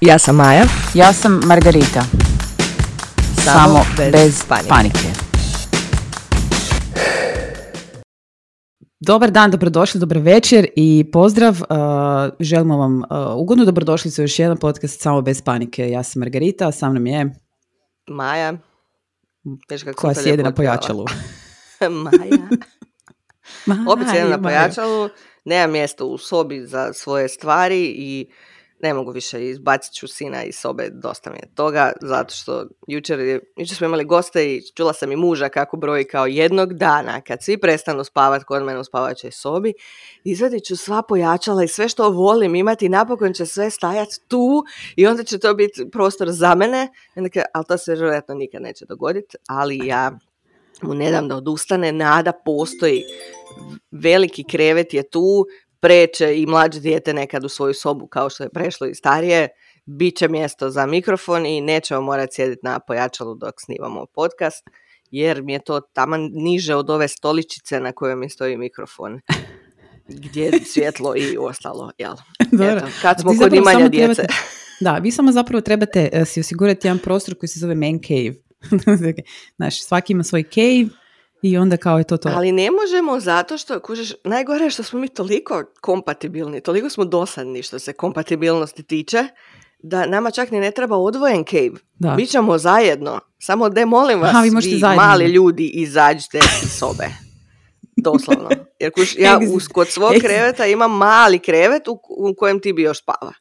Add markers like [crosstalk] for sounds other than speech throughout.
Ja sam Maja. Ja sam Margarita. Samo, bez, panike. Dobar dan, dobrodošli, dobar večer i pozdrav. Uh, želimo vam uh, ugodnu dobrodošlicu još jedan podcast Samo bez panike. Ja sam Margarita, a sa mnom je... Maja. koja sjedi na pojačalu. [laughs] [laughs] Maja. Opet sjedim na pojačalu, nema mjesta u sobi za svoje stvari i ne mogu više izbacit ću sina iz sobe, dosta mi je toga, zato što jučer, je, jučer smo imali goste i čula sam i muža kako broji kao jednog dana, kad svi prestanu spavat kod mene u spavačoj sobi, izvadit ću sva pojačala i sve što volim imati, napokon će sve stajat tu i onda će to biti prostor za mene, ali to se vjerojatno nikad neće dogoditi, ali ja mu ne dam da odustane, nada postoji, veliki krevet je tu, preće i mlađe dijete nekad u svoju sobu kao što je prešlo i starije, bit će mjesto za mikrofon i nećemo morati sjediti na pojačalu dok snimamo podcast, jer mi je to taman niže od ove stoličice na kojoj mi stoji mikrofon. [laughs] Gdje je svjetlo i ostalo, jel? [laughs] Eto, kad smo kod imanja djece. [laughs] da, vi samo zapravo trebate uh, si osigurati jedan prostor koji se zove man cave. Znaš, svaki ima svoj cave, i onda kao je to to. Ali ne možemo zato što, kužeš, najgore je što smo mi toliko kompatibilni, toliko smo dosadni što se kompatibilnosti tiče, da nama čak ni ne treba odvojen cave. Da. Mi ćemo zajedno. Samo de molim vas, Aha, vi, vi mali ljudi, izađite iz sobe. Doslovno. Jer kuš, ja uz, kod svog kreveta imam mali krevet u, u kojem ti bi još spava.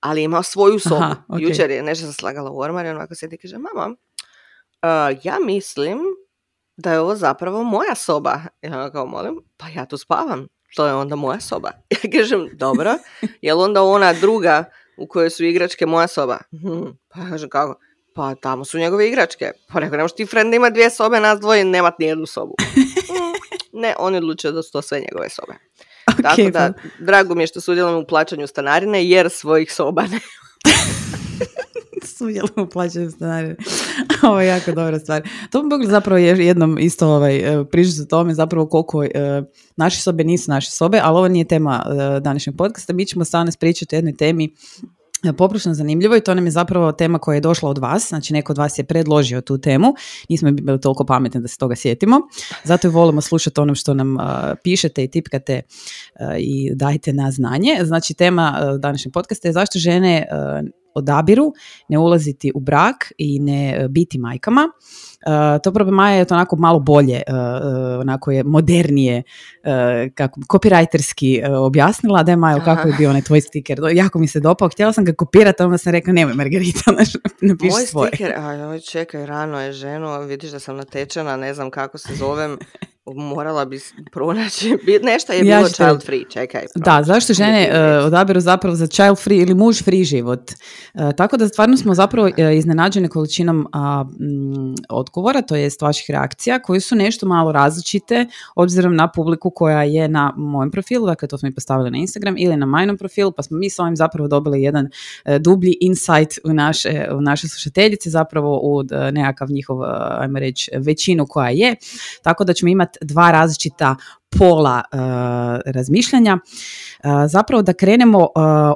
Ali ima svoju sobu. Aha, okay. Jučer je nešto slagala u ormar i onako se ti kaže, mama, uh, ja mislim da je ovo zapravo moja soba. Ja kao molim, pa ja tu spavam. To je onda moja soba. [laughs] Ja kažem, dobro, je li onda ona druga u kojoj su igračke moja soba? Hmm. Pa ja kažem, kako? Pa tamo su njegove igračke. Pa rekao, nemoš ti friend ima dvije sobe, nas dvoje nemat nijednu sobu. Hmm. Ne, on je odlučio da su to sve njegove sobe. [laughs] Okay, Tako da, pa. drago mi je što sudjelujem u plaćanju stanarine, jer svojih soba [laughs] ne [laughs] sudjelujem u plaćanju stanarine. [laughs] Ovo je jako dobra stvar. To bi mogli zapravo jednom isto ovaj, e, pričati o tome zapravo koliko uh, naše sobe nisu naše sobe, ali ovo nije tema uh, današnjeg podcasta. Mi ćemo danas pričati o jednoj temi poprilično zanimljivo i to nam je zapravo tema koja je došla od vas, znači neko od vas je predložio tu temu, nismo bili toliko pametni da se toga sjetimo, zato i volimo slušati ono što nam pišete i tipkate i dajte na znanje. Znači tema današnjeg podcasta je zašto žene odabiru ne ulaziti u brak i ne e, biti majkama. Uh, to problem Maja je to onako malo bolje, uh, onako je modernije, uh, kako, copywriterski objasnila. Da je Maja, kako je bio onaj tvoj stiker? Jako mi se dopao. Htjela sam ga kopirati, onda sam rekla, nemoj Margarita, [laughs] napiši Moj svoje. stiker, aj, čekaj, rano je ženo, vidiš da sam natečena, ne znam kako se zovem [laughs] morala bi pronaći, [laughs] nešto je bilo child free, čekaj. Da, zašto žene uh, odaberu zapravo za child free ili muž free život. Uh, tako da stvarno smo zapravo uh, iznenađene količinom m, odgovora, to jest vaših reakcija, koji su nešto malo različite obzirom na publiku koja je na mojem profilu, dakle to smo i postavili na Instagram ili na majnom profilu, pa smo mi s ovim zapravo dobili jedan dublji insight u naše, u naše slušateljice, zapravo u nekakav njihov, ajmo reći, većinu koja je. Tako da ćemo imati dva različita pola uh, razmišljanja. Uh, zapravo da krenemo uh,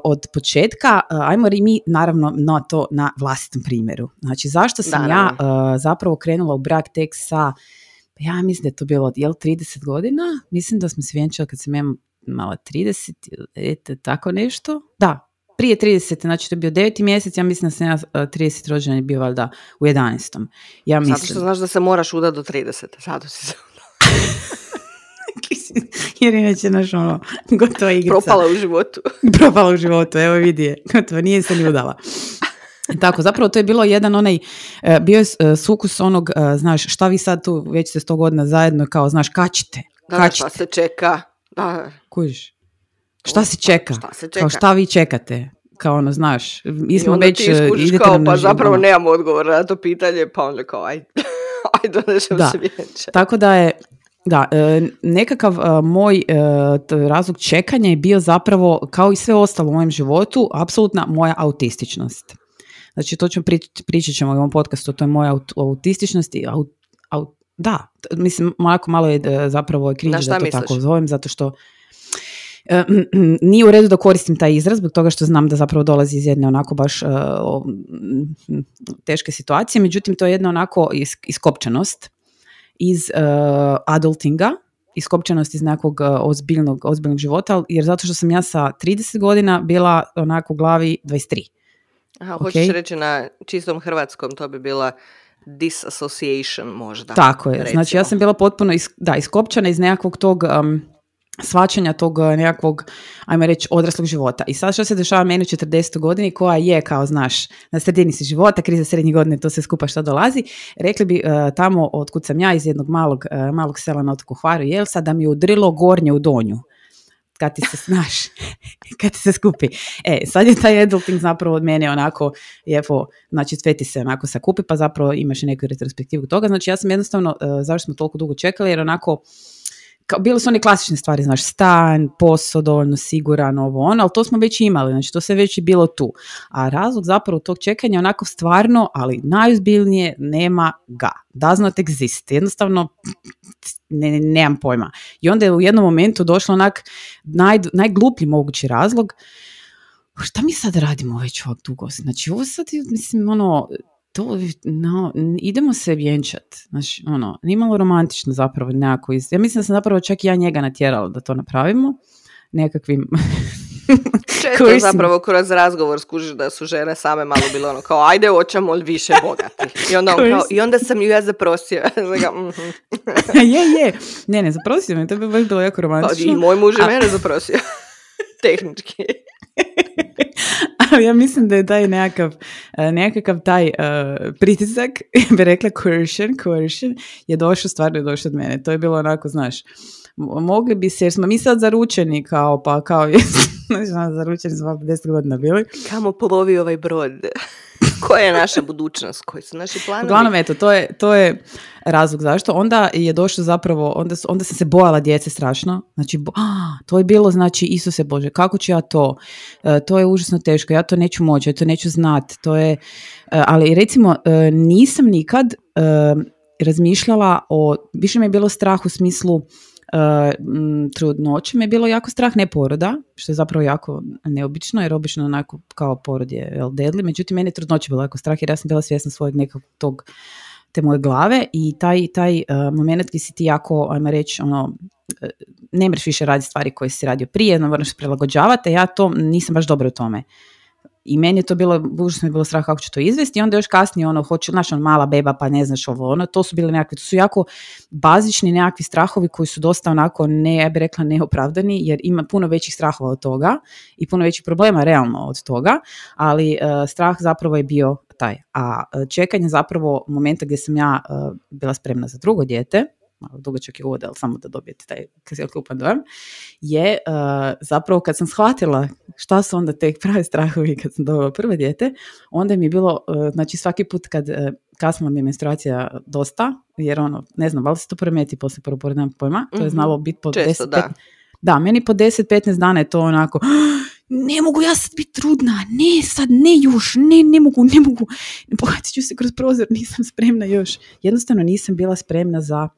od početka, ajmo mi naravno na to na vlastitom primjeru. Znači zašto sam ja zapravo krenula u brak tek sa, ja mislim da je to bilo jel 30 godina, mislim da smo se vjenčali kad sam imala 30, ete, tako nešto. Da, prije 30, znači to je bio 9. mjesec, ja mislim da sam ja 30 rođena je bio valjda u 11. Ja mislim. Zato što znaš da se moraš udati do 30, zato si se [laughs] jer inače naš ono, gotova igrica. Propala u životu. [laughs] Propala u životu, evo vidi je, gotovo, nije se ni udala. Tako, zapravo to je bilo jedan onaj, e, bio je e, sukus onog, e, znaš, šta vi sad tu, već ste sto godina zajedno, kao, znaš, kačite. Da, kačite. šta se čeka. Da. Kužiš? Šta se čeka? Šta se čeka? Kao šta vi čekate? Kao ono, znaš, mi smo već... I onda ti kao, pa zapravo nemamo odgovor na to pitanje, pa onda kao, aj, [laughs] aj donesem da. Tako da je, da, e, nekakav e, moj e, razlog čekanja je bio zapravo, kao i sve ostalo u mojem životu, apsolutna moja autističnost. Znači, to ćemo pričati, pričat ćemo u ovom podcastu, to je moja autističnost i da, mislim, malo, malo je zapravo križ da to tako zovem, zato što E, nije u redu da koristim taj izraz, zbog toga što znam da zapravo dolazi iz jedne onako baš teške situacije, međutim to je jedna onako iskopčanost iz uh, adultinga, iskopčanost iz nekog ozbiljnog, ozbiljnog života, jer zato što sam ja sa 30 godina bila onako u glavi 23. Aha, okay? hoćeš reći na čistom hrvatskom, to bi bila disassociation možda. Tako je, recimo. znači ja sam bila potpuno is, da, iskopčana iz nekakvog tog um, svačanja tog uh, nekakvog, ajmo reći, odraslog života. I sad što se dešava meni u 40. godini koja je, kao znaš, na sredini si života, kriza srednjih godine, to se skupa što dolazi, rekli bi uh, tamo od kud sam ja iz jednog malog, uh, malog sela na otoku Hvaru Jelsa da mi je udrilo gornje u donju kad ti se [laughs] snaš, kad ti se skupi. E, sad je taj adulting zapravo od mene onako, lijepo, znači sve ti se onako sakupi, pa zapravo imaš neku retrospektivu toga. Znači ja sam jednostavno, uh, zašto smo toliko dugo čekali, jer onako, kao, bile su one klasične stvari, znaš, stan, posao dovoljno siguran, ovo ono, ali to smo već imali, znači to se već i bilo tu. A razlog zapravo tog čekanja onako stvarno, ali najuzbiljnije, nema ga. Does exist. Jednostavno, ne, ne, nemam pojma. I onda je u jednom momentu došlo onak naj, najgluplji mogući razlog, šta mi sad radimo već ovak dugo? Znači, ovo sad, mislim, ono, to, no, idemo se vjenčat. Znači, ono, nije malo romantično zapravo nekako. Iz... Ja mislim da sam zapravo čak i ja njega natjerala da to napravimo. Nekakvim... [laughs] Često zapravo kroz razgovor skužiš da su žene same malo bilo ono kao ajde hoćemo li više bogati. I onda, on kao, I onda sam ju ja zaprosio. [laughs] Mhm. [laughs] je, je. Ne, ne, zaprosio me. To bi baš bilo jako pa romantično. I moj muž je mene zaprosio. Tehnički. Ja mislim da je taj nekakav, e, nekakav taj uh, pritisak, [laughs] bi rekla coercion, coercion, je došao, stvarno je došao od mene. To je bilo onako, znaš, mogli bi se, jer smo mi sad zaručeni kao, pa kao, [laughs] znači, zaručeni smo 10 godina bili. Kamo polovi ovaj brod? [laughs] Koja je naša budućnost? Koji su naši planovi? Uglavnom, eto, to je, to je razlog zašto. Onda je došlo zapravo, onda, onda sam se bojala djece strašno. Znači, bo, a, to je bilo, znači, Isuse Bože, kako ću ja to? E, to je užasno teško, ja to neću moći, ja to neću znati. To je, e, ali recimo, e, nisam nikad razmišljala o, više mi je bilo strah u smislu trudnoće me je bilo jako strah, ne poroda, što je zapravo jako neobično, jer obično onako kao porod je el deadly, međutim meni je trudnoće bilo jako strah jer ja sam bila svjesna svojeg nekog tog te moje glave i taj, taj uh, moment gdje si ti jako, ajmo reći, ono, e, ne mreš više raditi stvari koje si radio prije, no moraš prilagođavati, ja to nisam baš dobro u tome i meni je to bilo, užasno je bilo strah kako ću to izvesti i onda još kasnije ono, hoću, znaš, on mala beba pa ne znaš ovo, ono, to su bile nekakvi, to su jako bazični nekakvi strahovi koji su dosta onako, ne, ja bih rekla neopravdani, jer ima puno većih strahova od toga i puno većih problema realno od toga, ali uh, strah zapravo je bio taj. A uh, čekanje zapravo momenta gdje sam ja uh, bila spremna za drugo dijete, malo dugačak je uvod, ali samo da dobijete taj klupan dojam, je uh, zapravo kad sam shvatila šta su onda te pravi strahovi [laughs] kad sam dobila prvo dijete, onda mi je bilo, uh, znači svaki put kad uh, kasnila mi je menstruacija dosta, jer ono, ne znam, ali se to premeti poslije prvog pojma, to je mhm. znalo biti po Često, 10, da. da, meni po 10-15 dana je to onako, [gasps] ne mogu ja sad biti trudna, ne sad, ne još, ne, ne mogu, ne mogu, bacit ću se kroz prozor, nisam spremna još. Jednostavno nisam bila spremna za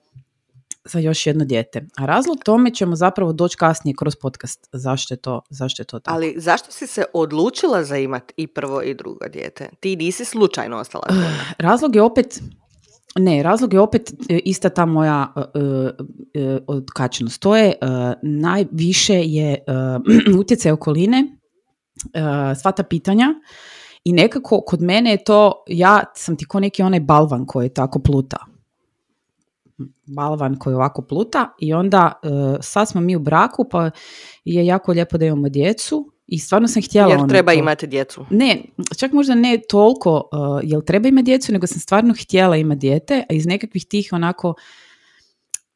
za još jedno dijete. A razlog tome ćemo zapravo doći kasnije kroz podcast. Zašto je to, zašto je to tako? Ali zašto si se odlučila za imat i prvo i drugo dijete? Ti nisi slučajno ostala. Uh, razlog je opet ne, razlog je opet e, ista ta moja uh, uh, odkačenost. To je najviše je [clears throat] utjecaj okoline, sva ta pitanja i nekako kod mene je to, ja sam ti ko neki onaj balvan koji je tako pluta balvan koji ovako pluta i onda uh, sad smo mi u braku pa je jako lijepo da imamo djecu i stvarno sam htjela Jer ono treba imati djecu. Ne, čak možda ne toliko uh, jel treba imati djecu, nego sam stvarno htjela imati dijete, a iz nekakvih tih onako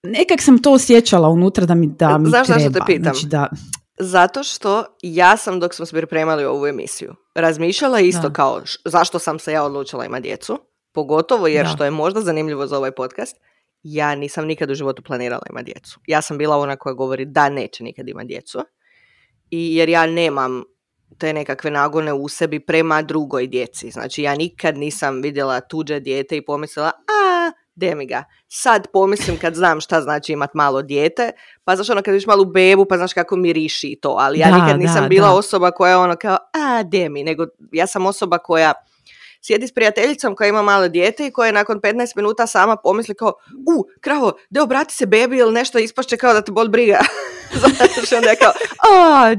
nekak sam to osjećala unutra da mi, da mi Znaš treba. Zašto te pitam? Znači da... Zato što ja sam dok smo se pripremali ovu emisiju razmišljala isto kao zašto sam se ja odlučila imati djecu, pogotovo jer što je možda zanimljivo za ovaj podcast, ja nisam nikad u životu planirala imati djecu. Ja sam bila ona koja govori da neće nikad imati djecu. I jer ja nemam te nekakve nagone u sebi prema drugoj djeci. Znači ja nikad nisam vidjela tuđe dijete i pomislila, a demiga. Sad pomislim kad znam šta znači imat malo dijete, pa znaš ono kad vidiš malu bebu pa znaš kako miriši to, ali ja nikad nisam bila osoba koja je ono kao, a demi, nego ja sam osoba koja sjedi s prijateljicom koja ima malo dijete i koja je nakon 15 minuta sama pomisli kao, u, kravo, de obrati se bebi ili nešto ispašće kao da te bol briga. [laughs] Znači onda je kao, a,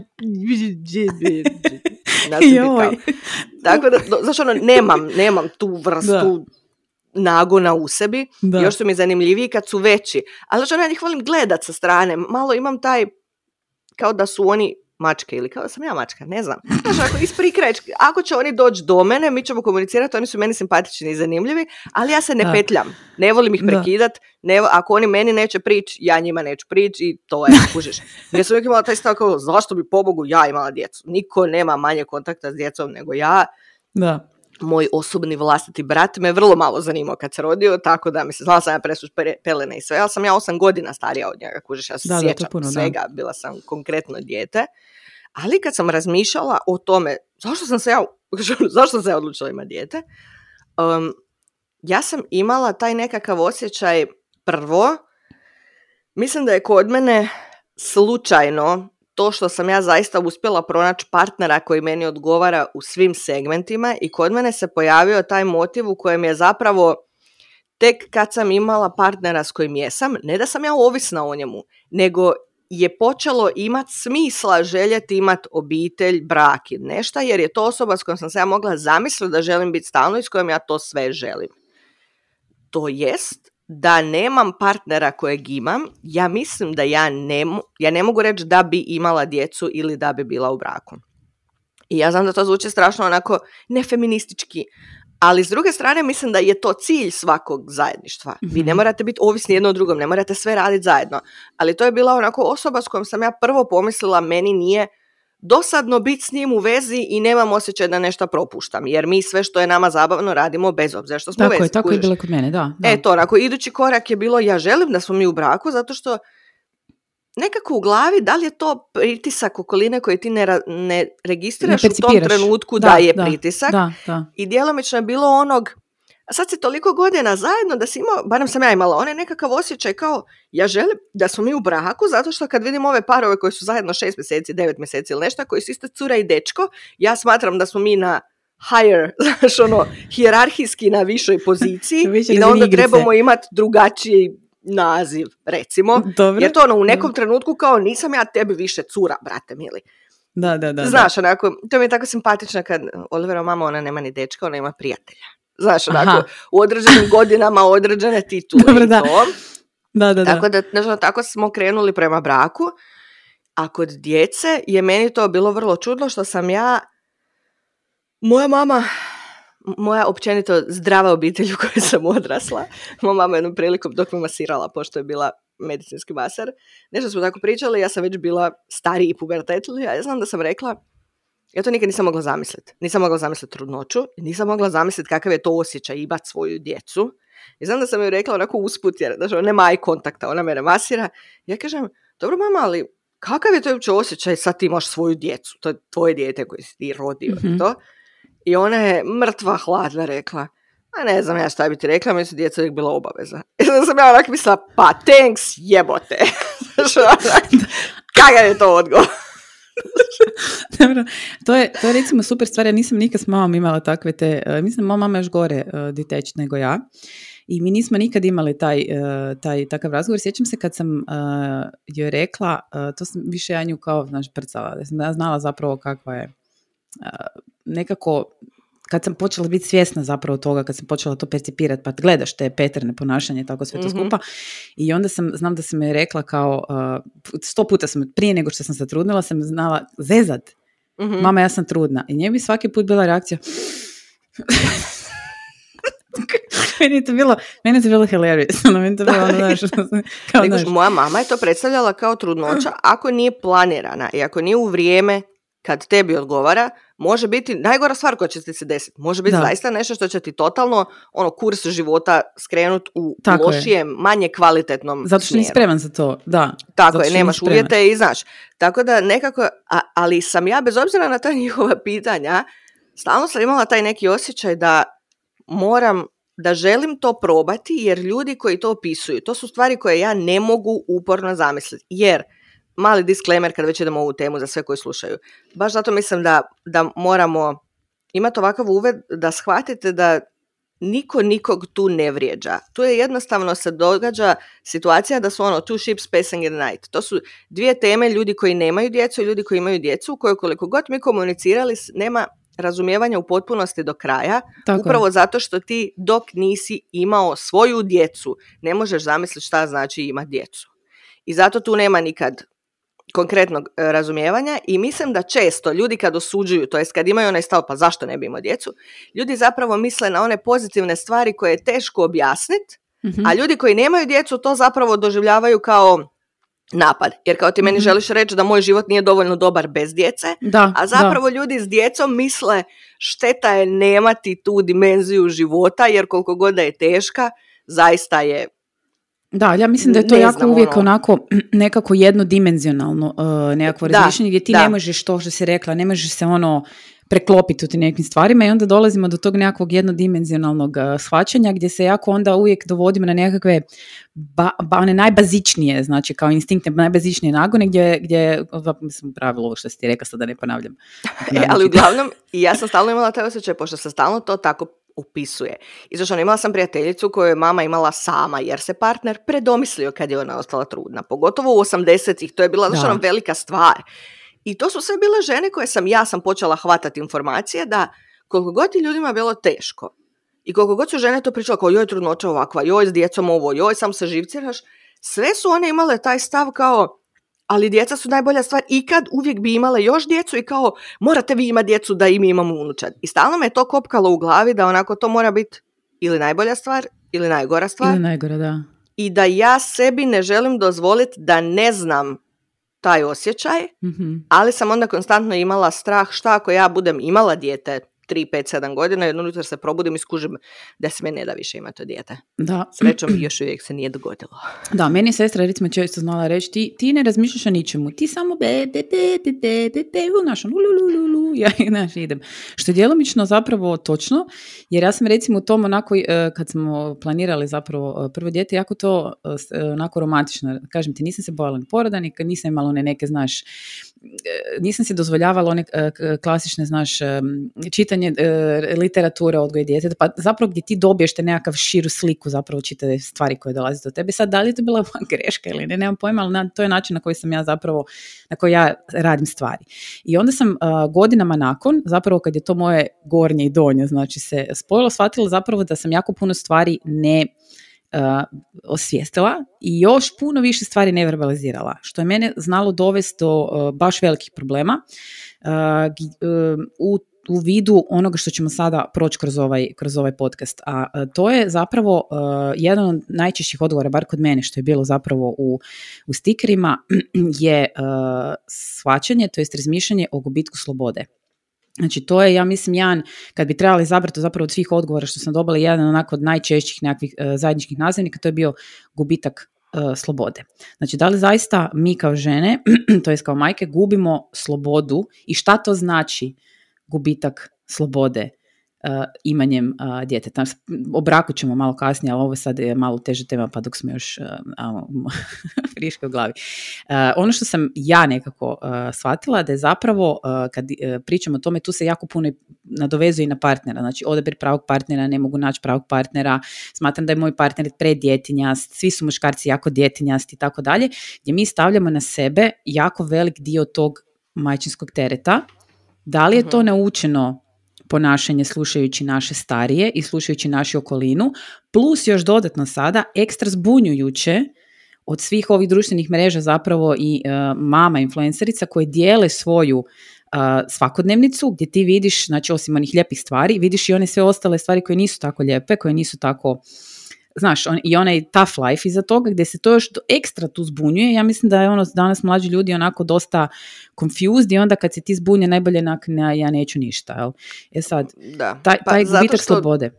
Tako da, znaš ono, nemam, nemam tu vrstu nagona u sebi. Da. Još su mi zanimljiviji kad su veći. Ali znači, ja ih volim gledat sa strane. Malo imam taj, kao da su oni mačke ili kao da sam ja mačka, ne znam. Znači, ako isprikreć, ako će oni doći do mene, mi ćemo komunicirati, oni su meni simpatični i zanimljivi, ali ja se ne petljam. Ne volim ih prekidat. Ne, ako oni meni neće prići, ja njima neću prići i to je, [laughs] kužiš. Ja sam uvijek imala taj stav kao, zašto bi pobogu ja imala djecu? Niko nema manje kontakta s djecom nego ja. Da moj osobni vlastiti brat me vrlo malo zanimao kad se rodio, tako da mi se znala sam ja presuš pelene i sve, ali sam ja osam godina starija od njega, kužiš, ja se da, sjećam puno, svega, bila sam konkretno dijete. Ali kad sam razmišljala o tome, zašto sam se ja, [laughs] zašto sam se ja odlučila imati dijete, um, ja sam imala taj nekakav osjećaj prvo, mislim da je kod mene slučajno to što sam ja zaista uspjela pronaći partnera koji meni odgovara u svim segmentima i kod mene se pojavio taj motiv u kojem je zapravo tek kad sam imala partnera s kojim jesam, ne da sam ja ovisna o njemu, nego je počelo imat smisla željeti imat obitelj, brak i nešto, jer je to osoba s kojom sam se ja mogla zamisliti da želim biti stalno i s kojom ja to sve želim. To jest, da nemam partnera kojeg imam, ja mislim da ja ne, ja ne mogu reći da bi imala djecu ili da bi bila u braku. I ja znam da to zvuči strašno onako nefeministički, ali s druge strane mislim da je to cilj svakog zajedništva. Vi ne mhm. morate biti ovisni jedno od drugom, ne morate sve raditi zajedno. Ali to je bila onako osoba s kojom sam ja prvo pomislila meni nije dosadno biti s njim u vezi i nemam osjećaj da nešto propuštam, jer mi sve što je nama zabavno radimo bez obzira što smo tako u vezi. Je, tako je bilo kod mene, da, da. E to, onako, idući korak je bilo ja želim da smo mi u braku zato što nekako u glavi da li je to pritisak okoline koji ti ne, ne registriraš u tom trenutku da, je pritisak da, da. i djelomično je bilo onog a sad si toliko godina zajedno da si imao, barem sam ja imala, on je nekakav osjećaj kao ja želim da smo mi u braku zato što kad vidim ove parove koji su zajedno šest mjeseci, devet mjeseci ili nešto, koji su isto cura i dečko, ja smatram da smo mi na higher, [laughs] znaš ono, hijerarhijski na višoj poziciji [laughs] i da onda trebamo imati drugačiji naziv, recimo. Dobro. Jer to ono, u nekom trenutku kao nisam ja tebi više cura, brate mili. Da, da, da. Znaš, onako, to mi je tako simpatično kad Olivera mama, ona nema ni dečka, ona ima prijatelja. Znaš, onako, u određenim godinama određene titule Dobro, da. to. Da, da, tako da, da tako smo krenuli prema braku. A kod djece je meni to bilo vrlo čudno što sam ja, moja mama, moja općenito zdrava obitelj u kojoj sam odrasla, moja mama jednom prilikom dok me masirala, pošto je bila medicinski masar, nešto smo tako pričali, ja sam već bila stariji pubertetli, a ja znam da sam rekla, ja to nikad nisam mogla zamisliti. Nisam mogla zamisliti trudnoću, nisam mogla zamisliti kakav je to osjećaj imat svoju djecu. I znam da sam joj rekla onako usput, jer znači, nema eye kontakta, ona me masira. Ja kažem, dobro mama, ali kakav je to uopće osjećaj sad ti imaš svoju djecu, to je tvoje dijete koje si ti rodio mm to. I ona je mrtva hladna rekla, a ne znam ja šta bi ti rekla, mi su djeca uvijek bila obaveza. [laughs] I onda sam ja onak mislila, pa thanks, jebote. [laughs] [laughs] kakav je to odgovor? [laughs] Dobro, to je, to je recimo super stvar, ja nisam nikad s mamom imala takve te, uh, mislim moja mama još gore uh, diteć nego ja. I mi nismo nikad imali taj, uh, taj takav razgovor. Sjećam se kad sam joj rekla, to sam više ja nju kao, znaš, prcala, da sam znala zapravo kakva je nekako kad sam počela biti svjesna zapravo toga, kad sam počela to percipirati, pa gledaš te peterne ponašanje tako sve to mm skupa. I onda sam, znam da sam je rekla kao, uh, sto puta sam, prije nego što sam se trudnila, sam znala zezat. mm Mama, ja sam trudna. I nje bi svaki put bila reakcija, [laughs] meni je to bilo, meni je to bilo hilarious. [laughs] Ono, meni to bilo ono, znaš, kao, znaš. Moja mama je to predstavljala kao trudnoća ako nije planirana i ako nije u vrijeme kad tebi odgovara, može biti najgora stvar koja će ti se desiti. Može biti zaista nešto što će ti totalno ono kurs života skrenut u Tako lošijem, manje kvalitetnom Zato što nisi spreman za to, da. Tako je, nemaš uvjete i znaš. Tako da nekako, ali sam ja bez obzira na ta [laughs] njihova pitanja, stalno sam imala taj neki osjećaj da moram da želim to probati jer ljudi koji to opisuju, to su stvari koje ja ne mogu uporno zamisliti. Jer, mali disclaimer kad već idemo u ovu temu za sve koji slušaju, baš zato mislim da, da moramo imati ovakav uved da shvatite da niko nikog tu ne vrijeđa. Tu je jednostavno se događa situacija da su ono two ships passing in the night. To su dvije teme ljudi koji nemaju djecu i ljudi koji imaju djecu koje koliko god mi komunicirali nema razumijevanja u potpunosti do kraja, Tako upravo zato što ti dok nisi imao svoju djecu, ne možeš zamisliti šta znači imati djecu. I zato tu nema nikad konkretnog e, razumijevanja i mislim da često ljudi kad osuđuju, to jest kad imaju onaj stav pa zašto ne bi imao djecu, ljudi zapravo misle na one pozitivne stvari koje je teško objasniti, mhm. a ljudi koji nemaju djecu to zapravo doživljavaju kao napad. Jer kao ti meni mhm. želiš reći da moj život nije dovoljno dobar bez djece, da, a zapravo ljudi s djecom misle šteta je nemati tu dimenziju života jer koliko god da je teška, zaista je da, ja mislim da je to jako uvijek ono. onako [clears throat] nekako jednodimenzionalno uh, nekakvo razmišljanje gdje ti ne možeš to što si rekla, ne možeš se ono preklopiti u tim nekim stvarima i onda dolazimo do tog nekakvog jednodimenzionalnog uh, shvaćanja gdje se jako onda uvijek dovodimo na nekakve ba, one najbazičnije, znači kao instinkte najbazičnije nagone gdje, gdje mislim pravilo ovo što si ti rekla sad da ne ponavljam. [laughs] e, ali uglavnom, i ja sam stalno imala taj osjećaj, pošto se stalno to tako upisuje. I zašto imala sam prijateljicu koju je mama imala sama, jer se partner predomislio kad je ona ostala trudna. Pogotovo u 80-ih, to je bila znači, velika stvar. I to su sve bile žene koje sam, ja sam počela hvatati informacije da koliko god ti ljudima bilo teško i koliko god su žene to pričale kao joj trudnoća ovakva, joj s djecom ovo, joj sam se živciraš, sve su one imale taj stav kao ali djeca su najbolja stvar i kad uvijek bi imale još djecu i kao morate vi imati djecu da i mi imamo unučad. I stalno me to kopkalo u glavi da onako to mora biti ili najbolja stvar ili najgora stvar. Ili najgora, da. I da ja sebi ne želim dozvoliti da ne znam taj osjećaj, mm ali sam onda konstantno imala strah šta ako ja budem imala dijete 3, 5, 7 godina i unutar se probudim i skužim da se me ne da više imati to dijete. Da. Srećom još uvijek se nije dogodilo. [clears throat] Da, meni je sestra recimo često znala reći ti, ti ne razmišljaš o ničemu, ti samo be, be, be, be, be, be, be, znaš, lu, lu, lu, lu, ja [laughs] znaš, idem. Što je djelomično zapravo točno, jer ja sam recimo u tom onako, e, kad smo planirali zapravo e, prvo dijete, jako to e, onako romantično, kažem ti, nisam se bojala ni poroda, nisam imala one neke, znaš, nisam si dozvoljavala one klasične, znaš, čitanje literature, odgoj djece, pa zapravo gdje ti dobiješ te nekakav širu sliku zapravo čitave stvari koje dolaze do tebe. Sad, da li je to bila [laughs] greška ili ne, nemam pojma, ali to je način na koji sam ja zapravo, na koji ja radim stvari. I onda sam godinama nakon, zapravo kad je to moje gornje i donje, znači se spojilo, shvatila zapravo da sam jako puno stvari ne osvijestila i još puno više stvari ne verbalizirala, što je mene znalo dovesti do uh, baš velikih problema uh, u u vidu onoga što ćemo sada proći kroz ovaj, kroz ovaj podcast. A to je zapravo jedan od najčešćih odgovora, bar kod mene, što je bilo zapravo u, u stikerima, [clears throat] je uh, shvaćanje, to jest razmišljanje o gubitku slobode. Znači to je, ja mislim, jedan, kad bi trebali izabrati zapravo od svih odgovora što sam dobila, jedan onako od najčešćih nekakvih uh, zajedničkih nazivnika, to je bio gubitak uh, slobode. Znači da li zaista mi kao žene, [clears throat] to jest kao majke, gubimo slobodu i šta to znači gubitak slobode imanjem uh, djeteta. O braku ćemo malo kasnije, ali ovo sad je malo teže tema, pa dok smo još uh, [laughs] friške u glavi. Uh, ono što sam ja nekako uh, shvatila da je zapravo uh, kad pričamo o tome, tu se jako puno nadovezuje i na partnera. Znači, odabir pravog partnera, ne mogu naći pravog partnera, smatram da je moj partner predjetinjast, svi su muškarci jako djetinjasti i tako dalje, gdje mi stavljamo na sebe jako velik dio tog majčinskog tereta. Da li je to mhm. naučeno ponašanje slušajući naše starije i slušajući našu okolinu, plus još dodatno sada ekstra zbunjujuće od svih ovih društvenih mreža zapravo i uh, mama influencerica koje dijele svoju uh, svakodnevnicu gdje ti vidiš, znači osim onih lijepih stvari, vidiš i one sve ostale stvari koje nisu tako lijepe, koje nisu tako znaš, on, i onaj tough life iza toga gdje se to još ekstra tu zbunjuje. Ja mislim da je ono danas mlađi ljudi onako dosta confused i onda kad se ti zbunje najbolje nak, ne, ja neću ništa. Jel? Je sad, da. taj, pa taj pa, gubitak slobode.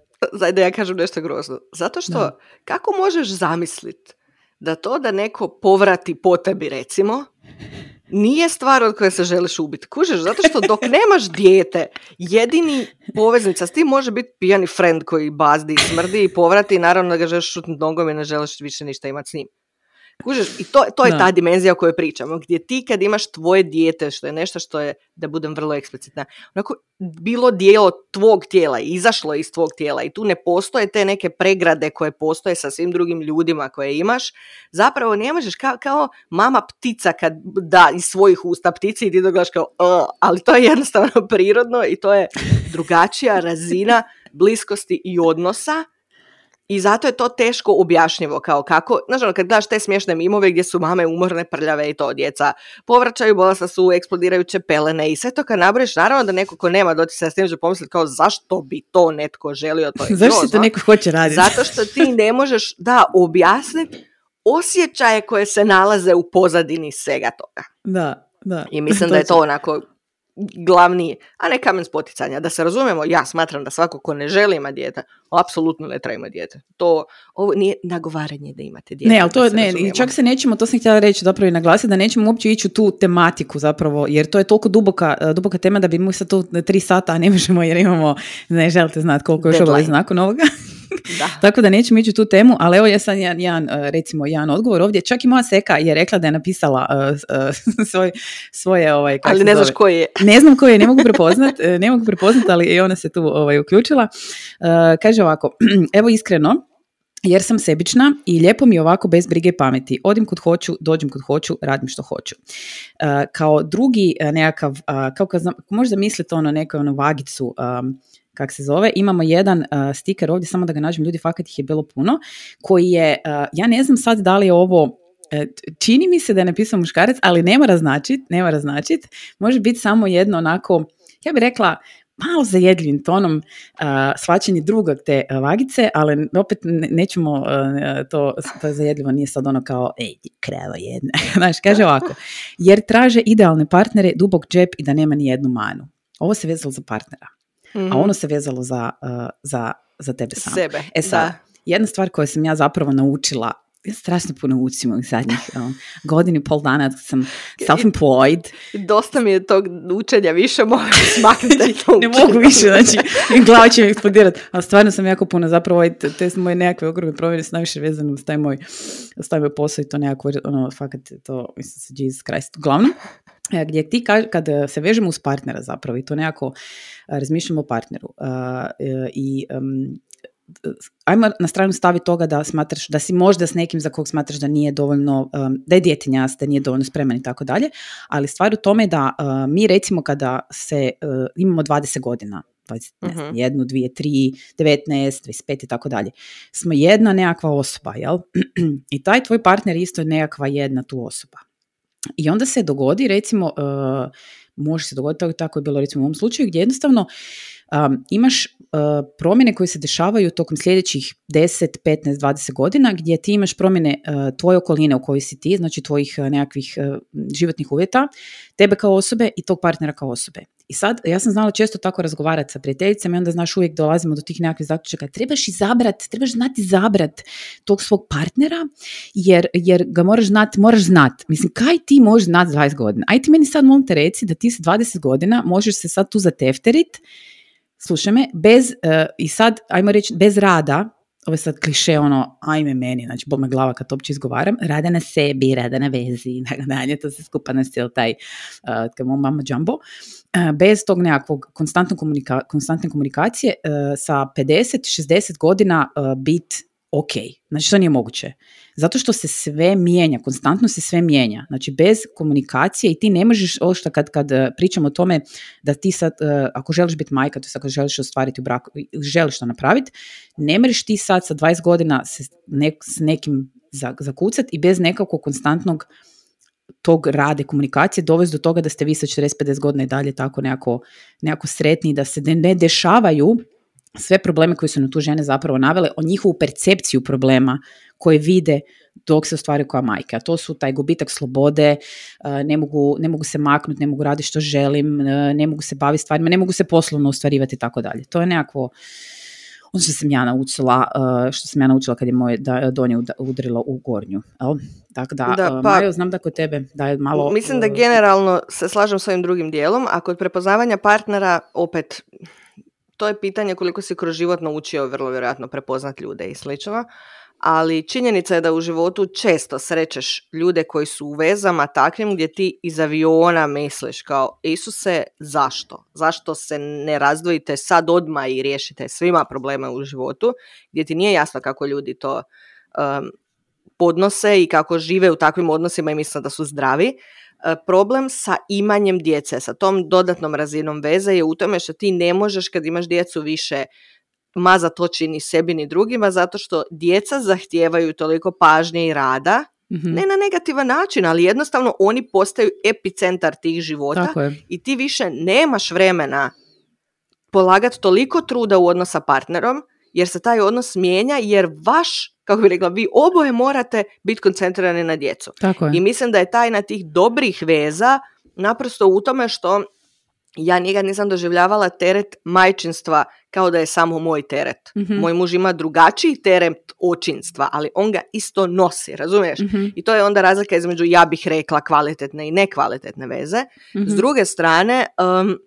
Da ja kažem nešto grozno. Zato što, kako možeš zamisliti da to da neko povrati po tebi recimo, nije stvar od koje se želiš ubiti. Kužeš, zato što dok nemaš dijete, jedini poveznica s tim može biti pijani friend koji bazdi i smrdi i povrati i naravno da ga želiš šutnuti nogom i ne želiš više ništa imati s njim. Kužeš, i to, to je ta dimenzija o kojoj pričamo, gdje ti kad imaš tvoje dijete, što je nešto što je, da budem vrlo eksplicitna, onako bilo dijelo tvog tijela, izašlo iz tvog tijela i tu ne postoje te neke pregrade koje postoje sa svim drugim ljudima koje imaš, zapravo ne možeš kao, kao mama ptica kad da iz svojih usta ptici i ti dogledaš kao, ali to je jednostavno [laughs] prirodno i to je drugačija razina [laughs] bliskosti i odnosa i zato je to teško objašnjivo, kao kako, znaš, ono, kad gledaš te smiješne mimove gdje su mame umorne, prljave i to, djeca povraćaju, bolesna su, eksplodirajuće pelene i sve to kad naboriš, naravno da neko ko nema doticaj s tim će pomisliti kao zašto bi to netko želio, to je [laughs] Zašto to neko hoće raditi? Zato što ti ne možeš, da, objasniti osjećaje koje se nalaze u pozadini svega toga. Da, da. I mislim [laughs] da je to onako glavni, a ne kamen spoticanja. Da se razumijemo, ja smatram da svako ko ne želi imati dijete, apsolutno ne treba imati dijete. To ovo nije nagovaranje da imate dijete. Ne, ali to ne, i čak se nećemo, to sam htjela reći zapravo i naglasiti, da nećemo uopće ići u tu tematiku zapravo, jer to je toliko duboka, e, duboka tema da bi mu sad tu tri sata, a ne možemo jer imamo, ne želite znati koliko još obavezi nakon ovoga. [laughs] Da. Tako da nećemo ići u tu temu, ali evo ja sam jedan, jedan, e, recimo, jedan odgovor ovdje. Čak i moja seka je rekla da je napisala uh, [laughs] svoj, svoje... Ovaj, ali ne znaš koji je. Ne znam koji je, ne mogu prepoznat, ne mogu prepoznat, ali i ona se tu ovaj, uključila. kaže ovako, [clears throat] evo iskreno, jer sam sebična i lijepo mi je ovako bez brige i pameti. Odim kod hoću, dođem kod hoću, radim što hoću. kao drugi nekakav, kao kad možda mislite ono neku ono vagicu, kak se zove, imamo jedan uh, stiker ovdje, samo da ga nađem, ljudi, fakat ih je bilo puno, koji je, uh, ja ne znam sad da li je ovo, uh, čini mi se da je napisao muškarac, ali ne mora značit, ne mora značit, može biti samo jedno onako, ja bih rekla, malo zajedljivim tonom uh, svačanje drugog te vagice, ali opet nećemo uh, to, to zajedljivo nije sad ono kao ej, krava jedna. [laughs] Znaš, kaže ovako, jer traže idealne partnere, dubog džep i da nema ni jednu manu. Ovo se vezalo za partnera a mhm. ono se vezalo za, uh, za, za tebe sam. Sebe, e sad, jedna stvar koju sam ja zapravo naučila ja strašno puno učim u zadnjih um, [laughs] godinu i pol dana sam self-employed. Dosta mi je tog učenja više, mogu smaknuti [laughs] to Ne mogu više, znači glava će mi eksplodirati. Ali stvarno sam jako puno, zapravo ovaj, te, moje nekakve ogromne promjene su najviše vezane uz taj moj, uz taj moj posao i to nekako, ono, fakat to, mislim se, Jesus Christ. Uglavnom, gdje ti kad se vežemo uz partnera zapravo i to nekako e, razmišljamo o partneru e, i ajmo na stranu staviti toga da smatraš da si možda s nekim za kog smatraš da nije dovoljno, da je djetinjas, da nije dovoljno spreman i tako dalje, ali stvar u tome da mi recimo kada se imamo 20 godina, 20, ne znam, mhm. jednu, dvije, tri, 19, 25 i tako dalje. Smo jedna nekakva osoba, jel? [clears throat] I taj tvoj partner isto je nekakva jedna tu osoba. I onda se dogodi, recimo, uh, može se dogoditi, tako je bilo recimo u ovom slučaju, gdje jednostavno um, imaš uh, promjene koje se dešavaju tokom sljedećih 10, 15, 20 godina, gdje ti imaš promjene uh, tvoje okoline u kojoj si ti, znači tvojih nekakvih životnih uvjeta, tebe kao osobe i tog partnera kao osobe. I sad, ja sam znala često tako razgovarati sa prijateljicama i onda, znaš, uvijek dolazimo do tih nekakvih zaključaka. Trebaš izabrat, trebaš znati zabrat tog svog partnera, jer, jer ga moraš znati, moraš znati. Mislim, kaj ti možeš znati 20 godina? Aj ti meni sad molim te reci da ti s 20 godina možeš se sad tu zatefterit, slušaj me, bez, uh, i sad, ajmo reći, bez rada, ovo je sad kliše ono, ajme meni, znači bol me glava kad to uopće izgovaram, rada na sebi, rada na vezi, [laughs] dalje, to se skupa nas cijel taj, uh, kao mama jumbo, uh, bez tog nekakvog komunika- konstantne komunikacije, uh, sa 50-60 godina bit ok. Znači to nije moguće. Zato što se sve mijenja, konstantno se sve mijenja. Znači bez komunikacije i ti ne možeš, ovo što kad, kad e, pričamo o tome da ti sad, e, ako želiš biti majka, to ako želiš ostvariti u braku, želiš to napraviti, ne možeš ti sad sa 20 godina se s nekim zakucat i bez nekakvog konstantnog tog rade komunikacije dovesti do toga da ste vi sa 40-50 godina i dalje tako nekako, nekako sretni, da se ne dešavaju sve probleme koje su na tu žene zapravo navele, o njihovu percepciju problema koje vide dok se ostvari koja majka. A to su taj gubitak slobode, eh, ne mogu, ne mogu se maknuti, ne mogu raditi što želim, eh, ne mogu se baviti stvarima, ne mogu se poslovno ostvarivati i tako dalje. To je nekako ono što sam ja naučila, uh, što sam ja naučila kad je moje donje udrilo u gornju. Jel? Tako da, da pa, Majo, znam da kod tebe da je malo... Mislim da generalno se slažem s ovim drugim dijelom, a kod prepoznavanja partnera opet to je pitanje koliko si kroz život naučio vrlo vjerojatno prepoznat ljude i slično ali činjenica je da u životu često srećeš ljude koji su u vezama takvim gdje ti iz aviona misliš kao Isuse zašto? Zašto se ne razdvojite sad odmah i riješite svima probleme u životu gdje ti nije jasno kako ljudi to um, podnose i kako žive u takvim odnosima i misle da su zdravi. Uh, problem sa imanjem djece, sa tom dodatnom razinom veze je u tome što ti ne možeš kad imaš djecu više mazat oči ni sebi ni drugima zato što djeca zahtijevaju toliko pažnje i rada mhm. Ne na negativan način, ali jednostavno oni postaju epicentar tih života i ti više nemaš vremena polagati toliko truda u odnos sa partnerom, jer se taj odnos mijenja, jer vaš, kako bi rekla, vi oboje morate biti koncentrirani na djecu. Tako je. I mislim da je tajna tih dobrih veza naprosto u tome što ja nikad nisam doživljavala teret majčinstva kao da je samo moj teret. mm Moj muž ima drugačiji teret očinstva, ali on ga isto nosi, razumiješ? Mhm. I to je onda razlika između, ja bih rekla, kvalitetne i nekvalitetne veze. S mhm. druge strane, um,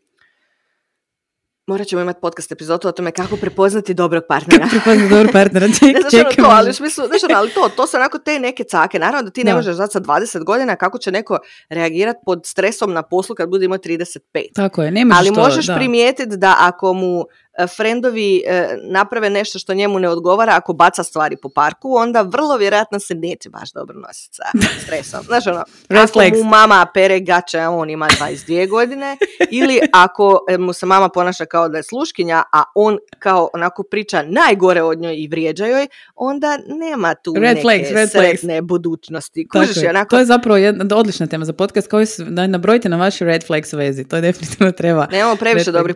Morat ćemo imati podcast epizodu o tome kako prepoznati dobrog partnera. Kako prepoznati dobrog partnera, ček, [laughs] ne znaš ono to, ali, smislu, znaš ono, ali to, to su onako te neke cake. Naravno da ti ne možeš znati sa 20 godina kako će neko reagirati pod stresom na poslu kad bude imao 35. Tako je, ne možeš Ali možeš primijetiti da ako mu E, frendovi e, naprave nešto što njemu ne odgovara ako baca stvari po parku, onda vrlo vjerojatno se neće baš dobro nositi sa [laughs] stresom. Znaš ono, ako mu mama pere gače, a on ima 22 godine, [laughs] ili ako e, mu se mama ponaša kao da je sluškinja, a on kao onako priča najgore od njoj i vrijeđa joj, onda nema tu red neke flags, red sretne flags. budućnosti. Kužiš, onako... To je zapravo jedna odlična tema za podcast koji su, da nabrojite na vaše red flags vezi, to je definitivno treba. Nemamo previše dobrih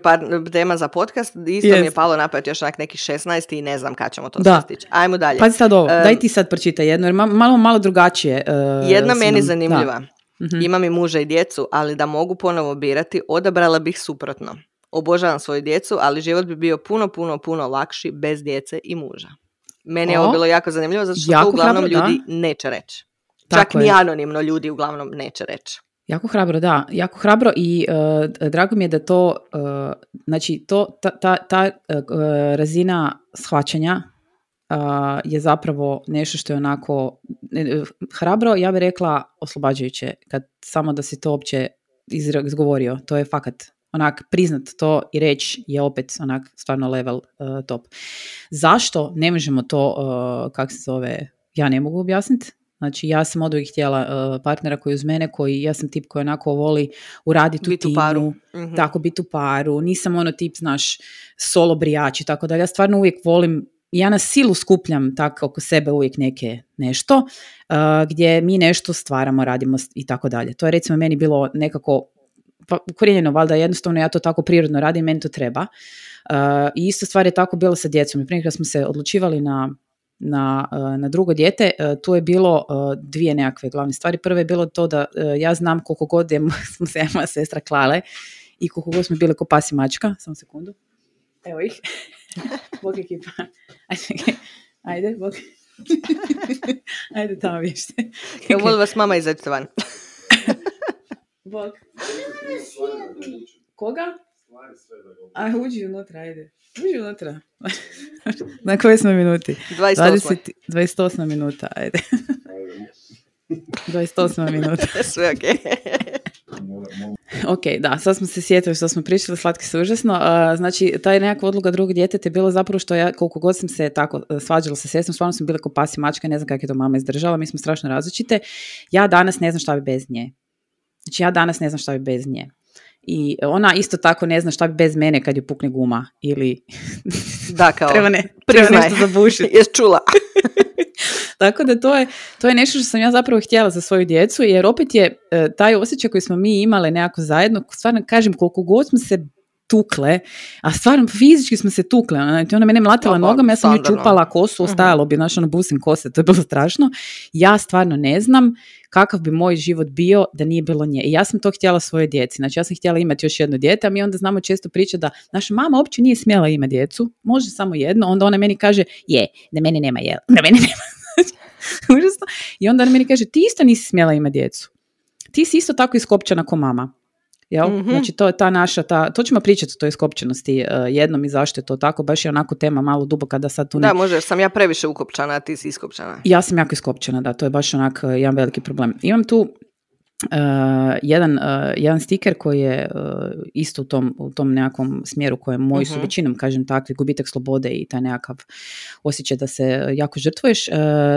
tema za podcast, isto mi je palo napad još onak neki 16 i ne znam kad ćemo to da. stići. Ajmo dalje. Pazi sad ovo, daj ti sad pročitaj jedno, jer malo, malo drugačije. Uh, jedna meni zanimljiva. Mhm. Imam i muža i djecu, ali da mogu ponovo birati, odabrala bih suprotno. Obožavam svoju djecu, ali život bi bio puno, puno, puno lakši bez djece i muža. Meni je ovo bilo jako zanimljivo, zato što to uglavnom ljudi neće reći. Čak ni anonimno ljudi uglavnom neće reći. Jako hrabro, da. Jako hrabro i uh, drago mi je da to, uh, znači to, ta, ta, ta uh, razina shvaćanja je zapravo nešto što je onako hrabro, ja bih rekla oslobađajuće, kad samo da si to uopće izgovorio, to je fakat onak priznat to i reći je opet onak stvarno level top. Zašto ne možemo to, kako se zove, ja ne mogu objasniti, Znači ja sam od uvijek htjela uh, partnera koji uz mene, koji ja sam tip koji onako voli uraditi u timu, paru. Mhm. tako biti u paru, nisam ono tip, znaš, solo brijači, tako da ja stvarno uvijek volim, ja na silu skupljam tako oko sebe uvijek neke nešto, uh, gdje mi nešto stvaramo, radimo i tako dalje. To je recimo meni bilo nekako pa, ukorijenjeno, valjda jednostavno ja to tako prirodno radim, meni to treba. Uh, I isto stvar je tako bilo sa djecom. Prije kad smo se odlučivali na na, e, na drugo dijete, e, tu je bilo e, dvije nekakve glavne stvari. Prvo je bilo to da ja znam koliko god je, [laughs] smo se ja moja sestra klale i koliko god smo bili ko pas i mačka. Samo sekundu. Evo ih. [laughs] Bog ekipa. Ajde, ajde, Bog. [laughs] Ajde tamo vješte. Evo, volim vas mama izađite van. Bog. Koga? A uđi unutra, ajde. Uđi unutra. [laughs] Na kojoj smo minuti? 28. 20, 28 minuta, ajde. 28 minuta. [laughs] Sve ok. ok, da, sad smo se sjetili što smo pričali, slatki su užasno. Uh, znači, taj nekakva odluka drugog djeteta je bilo zapravo što ja, koliko god sam se tako uh, svađala sa sestrom, stvarno sam bila ko pas i mačka, ne znam kako je to mama izdržala, mi smo strašno različite. Ja danas ne znam šta bi bez nje. Znači, ja danas ne znam šta bi bez nje i ona isto tako ne zna šta bi bez mene kad je pukne guma ili [laughs] da, kao, treba, ne, treba nešto zabušiti. [laughs] Jes čula. [laughs] tako da to je, to je nešto što sam ja zapravo htjela za svoju djecu jer opet je e, taj osjećaj koji smo mi imali nekako zajedno, stvarno kažem koliko god smo se tukle, a stvarno fizički smo se tukle, znači ona mene mlatila nogama, ja sam ju čupala kosu, mhm. ostajalo bi, znači ono busim kose, to je bilo strašno. Ja stvarno ne znam kakav bi moj život bio da nije bilo nje. I ja sam to htjela svoje djeci. Znači ja sam htjela imati još jedno dijete, a mi onda znamo često pričati da naša mama uopće nije smjela imati djecu, može samo jedno, onda ona meni kaže, je, da meni nema jel, da meni nema. [laughs] I onda ona meni kaže, ti isto nisi smjela imati djecu. Ti si isto tako iskopčana ko mama. Jel? mm Znači to je ta naša, ta, to ćemo pričati o toj skopčanosti uh, jednom i zašto je to tako, baš je onako tema malo duboka da sad tu ne... Da, može, sam ja previše ukopčana, a ti si iskopčana. Ja sam jako iskopčana, da, to je baš onak uh, jedan veliki problem. Imam tu uh, jedan, jedan stiker koji je isto u tom, u tom nekakvom smjeru kojem moji su mhm. većinom, kažem takvi, gubitak slobode i taj nekakav osjećaj da se jako žrtvuješ.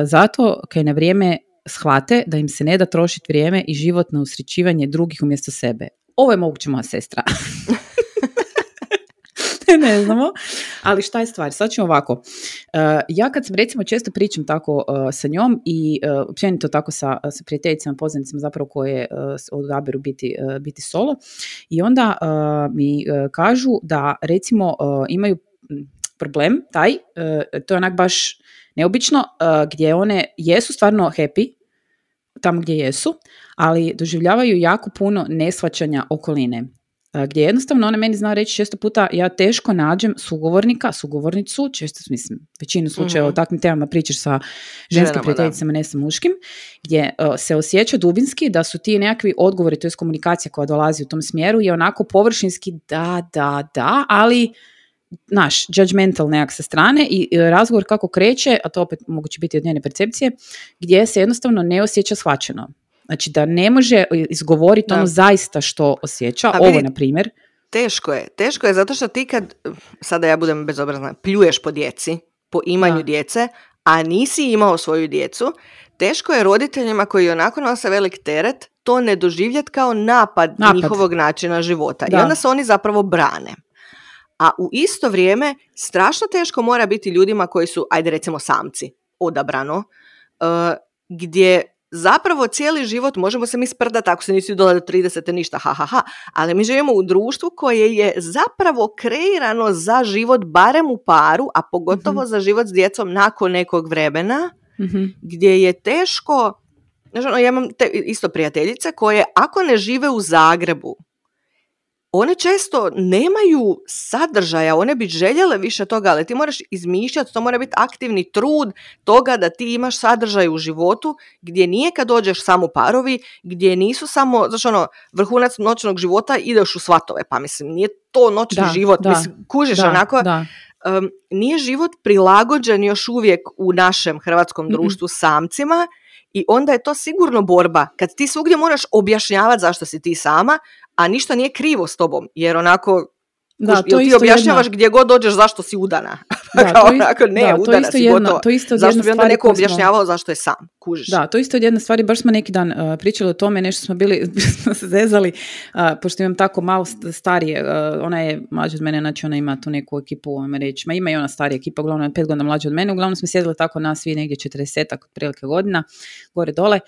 Zato kaj na vrijeme shvate da im se ne da trošiti vrijeme i život na usrećivanje drugih umjesto sebe ovo je moguće moja sestra. ne znamo, ali šta je stvar? Sad ćemo ovako. Uh, ja kad sam recimo često pričam tako uh, sa njom i uh, općenito tako sa, sa prijateljicama, poznanicama zapravo koje odaberu biti, biti solo i onda mi kažu da recimo imaju problem taj, to je onak baš neobično, gdje one jesu stvarno happy tamo gdje jesu, ali doživljavaju jako puno nesvaćanja okoline. Gdje jednostavno ona meni zna reći često puta ja teško nađem sugovornika, sugovornicu, često mislim većinu slučajeva mm-hmm. o takvim temama pričaš sa ženskim prijateljicama, ne sa muškim, gdje se osjeća dubinski da su ti nekakvi odgovori, to je komunikacija koja dolazi u tom smjeru je onako površinski da, da, da, ali naš judgmental nekak sa strane i razgovor kako kreće, a to opet moguće biti od njene percepcije, gdje se jednostavno ne osjeća shvaćeno. Znači da ne može izgovoriti ono zaista što osjeća, ovo na primjer. Teško je, teško je zato što ti kad, sada ja budem bezobrazna, pljuješ po djeci, po imanju djece, a nisi imao svoju djecu, teško je roditeljima koji onako nose velik teret to ne doživjeti kao napad, napad. njihovog načina života. I onda se oni zapravo brane a u isto vrijeme strašno teško mora biti ljudima koji su, ajde recimo samci, odabrano, uh, gdje zapravo cijeli život možemo se mi sprdati ako se nisi dole do 30. ništa, ha, ha, ha, ali mi živimo u društvu koje je zapravo kreirano za život barem u paru, a pogotovo mhm. za život s djecom nakon nekog vremena, mhm. gdje je teško, znači, ja imam te, isto prijateljice koje ako ne žive u Zagrebu, one često nemaju sadržaja, one bi željele više toga, ali ti moraš izmišljati, to mora biti aktivni trud toga da ti imaš sadržaj u životu gdje nije kad dođeš samo parovi, gdje nisu samo, znači ono, vrhunac noćnog života ideš u svatove, pa mislim, nije to noćni život, da, mislim, kužiš onako, da. nije život prilagođen još uvijek u našem hrvatskom društvu samcima i onda je to sigurno borba. Kad ti svugdje moraš objašnjavati zašto si ti sama, a ništa nije krivo s tobom, jer onako da, to ti objašnjavaš gdje god dođeš zašto si udana. [laughs] Da, Kao onako, ne, da, udana to isto si jedna, to isto zašto bi onda neko objašnjavao zašto je sam, kužiš. Da, to isto od jedna stvari, baš smo neki dan uh, pričali o tome, nešto smo bili, [laughs] smo se zezali, uh, pošto imam tako malo starije, uh, ona je mlađa od mene, znači ona ima tu neku ekipu, ajme reći, ma ima i ona starija ekipa, uglavnom je pet godina mlađa od mene, uglavnom smo sjedili tako na svi negdje 40 otprilike godina, gore dole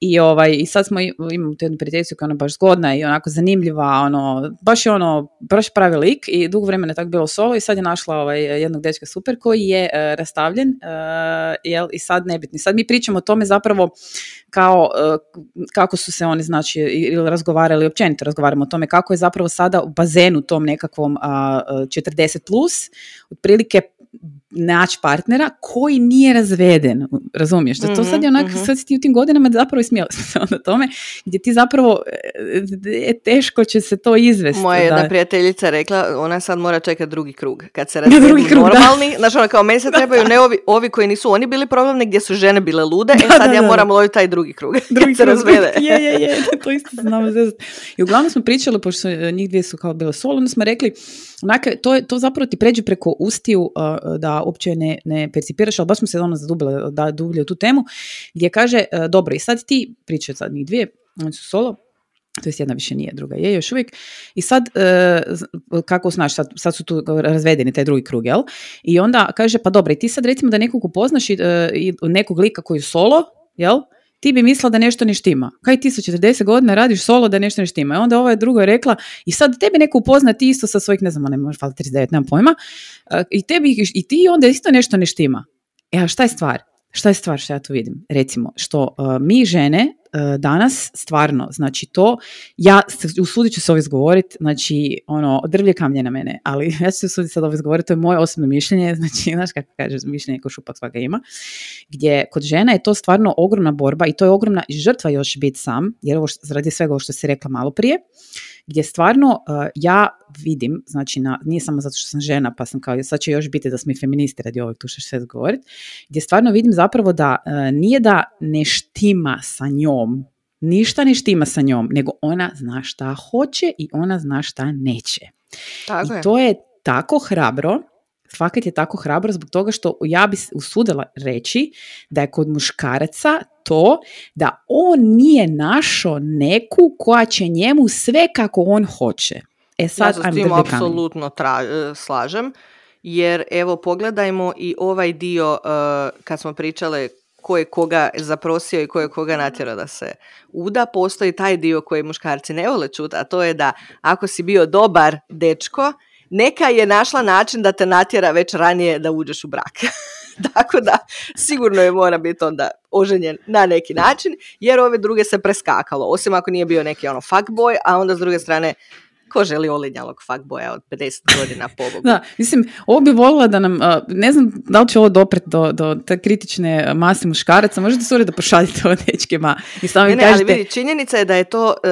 i, ovaj, I sad smo, imamo tu jednu prijateljicu koja je ono baš zgodna i onako zanimljiva, ono, baš je ono, baš pravi lik i dugo vremena je tako bilo solo i sad je našla ovaj, jednog dečka super koji je uh, rastavljen uh, jel, i sad nebitni. Sad mi pričamo o tome zapravo kao uh, kako su se oni znači ili razgovarali, općenito razgovaramo o tome kako je zapravo sada u bazenu tom nekakvom uh, 40 plus, otprilike naći partnera koji nije razveden, razumiješ? Da to sad je onak, mm sad si ti u tim godinama zapravo smijela se [laughs] onda tome, gdje ti zapravo je teško će se to izvesti. Moja jedna da. prijateljica rekla, ona sad mora čekati drugi krug. Kad se [laughs] razvedu normalni, da. znači ona kao meni se [laughs] trebaju ne ovi, ovi koji nisu oni bili problemni, gdje su žene bile lude, e sad ja moram loviti taj drugi krug. Drugi se razvede. je, je, je, to isto znamo. I uglavnom smo pričali, pošto njih dvije su kao bile solo, onda smo rekli, Onaka, to, to zapravo ti pređe preko ustiju uh, da uopće ne, ne percipiraš, ali baš smo se ono zadubile da dublje u tu temu, gdje kaže, uh, dobro, i sad ti, pričaju sad njih dvije, oni su solo, to jest jedna više nije, druga je još uvijek. I sad, uh, kako znaš, sad, sad su tu razvedeni taj drugi krug, jel? I onda kaže, pa dobro, i ti sad recimo da nekog upoznaš i, nekog lika koji je solo, jel? Ti bi mislila da nešto ne štima. Kaj ti sa 40 godina radiš solo da nešto ne štima. I onda ova druga je rekla, i sad tebi neko upozna ti isto sa svojih, ne znam, ne može 39, nemam pojma, i, tebi, i ti onda isto nešto ne štima. E, a šta je stvar? Šta je stvar što ja tu vidim? Recimo, što mi žene E, danas stvarno, znači to, ja usudit ću se ovo izgovoriti, znači ono, drvlje kamlje na mene, ali [laughs] ja ću se usuditi sad ovo izgovoriti, to je moje osobno mišljenje, [laughs] znači znaš kako kaže, mišljenje ko šupak svaka ima, gdje kod žena je to stvarno ogromna borba i to je ogromna žrtva još biti sam, jer ovo radi svega ovo što si rekla malo prije, gdje stvarno uh, ja vidim, znači na, nije samo zato što sam žena pa sam kao sad će još biti da smo i feministi radi ovog tu što sve govoriti, gdje stvarno vidim zapravo da uh, nije da ne štima sa njom, ništa ne štima sa njom, nego ona zna šta hoće i ona zna šta neće. Tako I to je tako hrabro fakat je tako hrabro zbog toga što ja bi usudila reći da je kod muškaraca to da on nije našao neku koja će njemu sve kako on hoće. E sad, ja se s tim apsolutno e, slažem, jer evo pogledajmo i ovaj dio uh, kad smo pričale ko je koga zaprosio i ko je koga natjerao da se uda, postoji taj dio koji muškarci ne vole čuti, a to je da ako si bio dobar dečko, neka je našla način da te natjera već ranije da uđeš u brak. [laughs] Tako da sigurno je mora biti onda oženjen na neki način, jer ove druge se preskakalo. Osim ako nije bio neki ono fuckboy, a onda s druge strane ko želi olinjalog fuckboya od 50 godina [laughs] pobogu. Da, mislim, ovo bi volila da nam, ne znam da li će ovo dopret do, do te kritične mase muškaraca, možete se da pošaljete ovo dečkima i samo ne, ne, kažete... ali vidi, činjenica je da je to uh,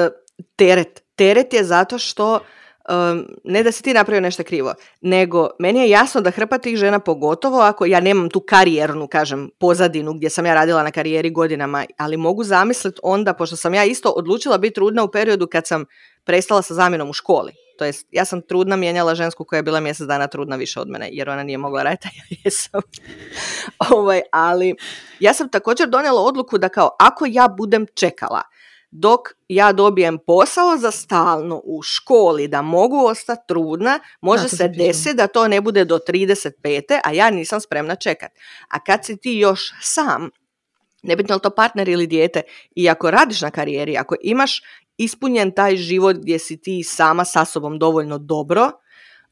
teret. Teret je zato što um, ne da si ti napravio nešto krivo, nego meni je jasno da hrpa tih žena, pogotovo ako ja nemam tu karijernu, kažem, pozadinu gdje sam ja radila na karijeri godinama, ali mogu zamisliti onda, pošto sam ja isto odlučila biti trudna u periodu kad sam prestala sa zamjenom u školi. To jest, ja sam trudna mijenjala žensku koja je bila mjesec dana trudna više od mene, jer ona nije mogla raditi, a ja [laughs] jesam. ovaj, ali ja sam također donijela odluku da kao, ako ja budem čekala dok ja dobijem posao za stalno u školi da mogu ostati trudna, može se desiti da to ne bude do 35. a ja nisam spremna čekat. A kad si ti još sam, nebitno li to partner ili dijete, i ako radiš na karijeri, ako imaš ispunjen taj život gdje si ti sama sa sobom dovoljno dobro,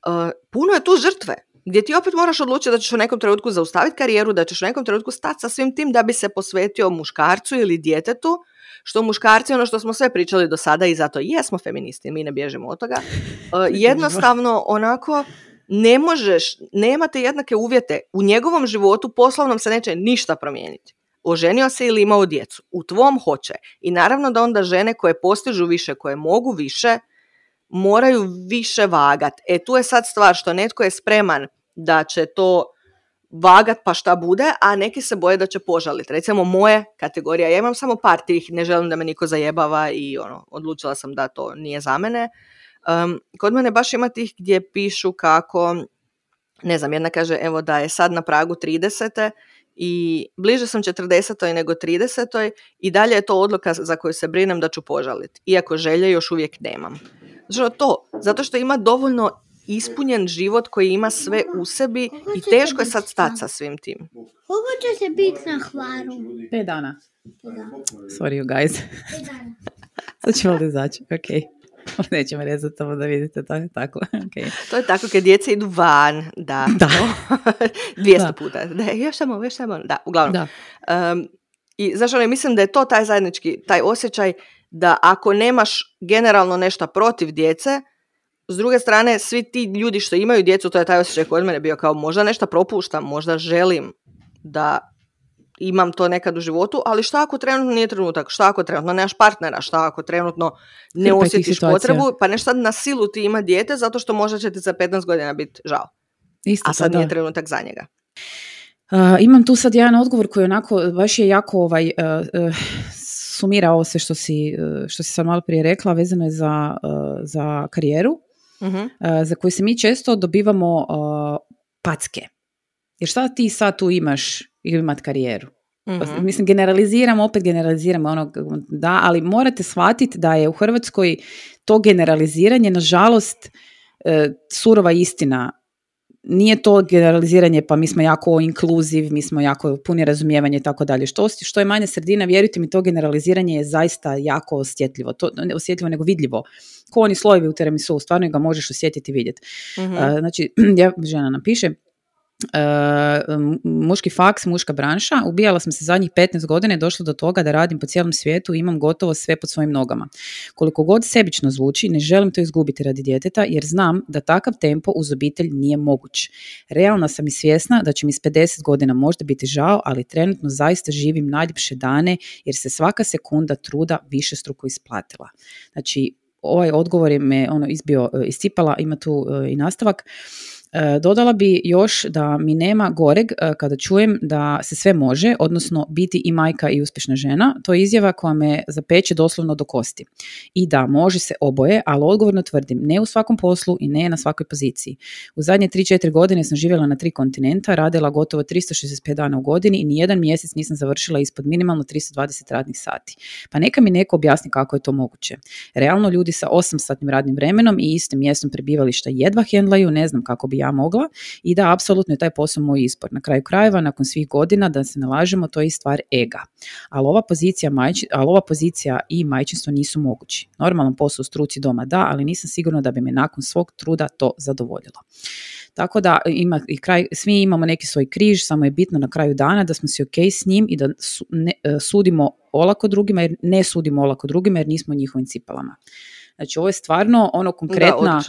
uh, puno je tu žrtve gdje ti opet moraš odlučiti da ćeš u nekom trenutku zaustaviti karijeru, da ćeš u nekom trenutku stati sa svim tim da bi se posvetio muškarcu ili djetetu, što muškarci, ono što smo sve pričali do sada i zato jesmo feministi, mi ne bježimo od toga, uh, [laughs] jednostavno onako ne možeš, nemate jednake uvjete. U njegovom životu poslovnom se neće ništa promijeniti. Oženio se ili imao djecu. U tvom hoće. I naravno da onda žene koje postižu više, koje mogu više, moraju više vagat. E tu je sad stvar što netko je spreman da će to vagat pa šta bude, a neki se boje da će požaliti. Recimo moje kategorija, ja imam samo par tih, ne želim da me niko zajebava i ono, odlučila sam da to nije za mene. Um, kod mene baš ima tih gdje pišu kako, ne znam, jedna kaže evo da je sad na pragu 30. i bliže sam 40. nego 30. i dalje je to odluka za koju se brinem da ću požaliti, iako želje još uvijek nemam. Zato to, zato što ima dovoljno ispunjen život koji ima sve u sebi i teško je sad stati sa svim tim. Koliko će se biti na hvaru? Pet dana. Sorry you guys. [laughs] Sad ćemo li izaći, ok. [laughs] Nećemo rezati samo da vidite, to je tako. [laughs] Okay. To je tako kad djeca idu van, da. [laughs] Da. 200 puta. Da, još samo, još samo. Da, uglavnom. Da. Um, I zašto ne mislim da je to taj zajednički, taj osjećaj da ako nemaš generalno nešto protiv djece, s druge strane, svi ti ljudi što imaju djecu, to je taj osjećaj kod mene bio kao možda nešto propuštam, možda želim da imam to nekad u životu, ali šta ako trenutno nije trenutak, šta ako trenutno nemaš partnera, šta ako trenutno ne osjetiš potrebu, pa nešto na silu ti ima dijete zato što možda će ti za 15 godina biti žao. Isto, A sad nije trenutak za njega. Uh, imam tu sad jedan odgovor koji onako baš je jako ovaj, uh, uh, sumira ovo sve što si, što si sad malo prije rekla, vezano je za, za karijeru uh za koje se mi često dobivamo uh, packe. Jer šta ti sad tu imaš ili imat karijeru? uh Mislim, generaliziramo, opet generaliziramo ono, da, ali morate shvatiti da je u Hrvatskoj to generaliziranje, nažalost, uh, surova istina nije to generaliziranje pa mi smo jako inkluziv, mi smo jako puni razumijevanje i tako dalje. Što, što je manja sredina, vjerujte mi, to generaliziranje je zaista jako osjetljivo. To, ne osjetljivo, nego vidljivo. Ko oni slojevi u tiramisu, stvarno ga možeš osjetiti i vidjeti. mm Znači, [clears throat] ja, žena nam piše, muški faks, muška branša. Ubijala sam se zadnjih 15 godina i došla do toga da radim po cijelom svijetu i imam gotovo sve pod svojim nogama. Koliko god sebično zvuči, ne želim to izgubiti radi djeteta jer znam da takav tempo uz obitelj nije moguć. Realna sam i svjesna da će mi s 50 godina možda biti žao, ali trenutno zaista živim najljepše dane jer se svaka sekunda truda više struko isplatila. Znači, ovaj odgovor je me ono izbio, e, iscipala, ima tu e, i nastavak. E, dodala bi još da mi nema goreg e, kada čujem da se sve može, odnosno biti i majka i uspješna žena. To je izjava koja me zapeće doslovno do kosti. I da, može se oboje, ali odgovorno tvrdim, ne u svakom poslu i ne na svakoj poziciji. U zadnje 3-4 godine sam živjela na tri kontinenta, radila gotovo 365 dana u godini i nijedan mjesec nisam završila ispod minimalno 320 radnih sati. Pa neka mi neko objasni kako je to moguće. Realno ljudi sa 8-satnim radnim vremenom i istim mjestom prebivališta jedva hendlaju, ne znam kako bi ja mogla i da apsolutno je taj posao moj izbor. Na kraju krajeva, nakon svih godina, da se nalažemo, to je i stvar ega. Ali ova pozicija, majči, ali ova pozicija i majčinstvo nisu mogući. Normalan posao u struci doma da, ali nisam sigurna da bi me nakon svog truda to zadovoljilo. Tako da ima i kraj, svi imamo neki svoj križ, samo je bitno na kraju dana da smo si ok s njim i da ne, e, sudimo olako drugima jer ne sudimo olako drugima jer nismo u njihovim cipalama. Znači ovo je stvarno ono konkretna,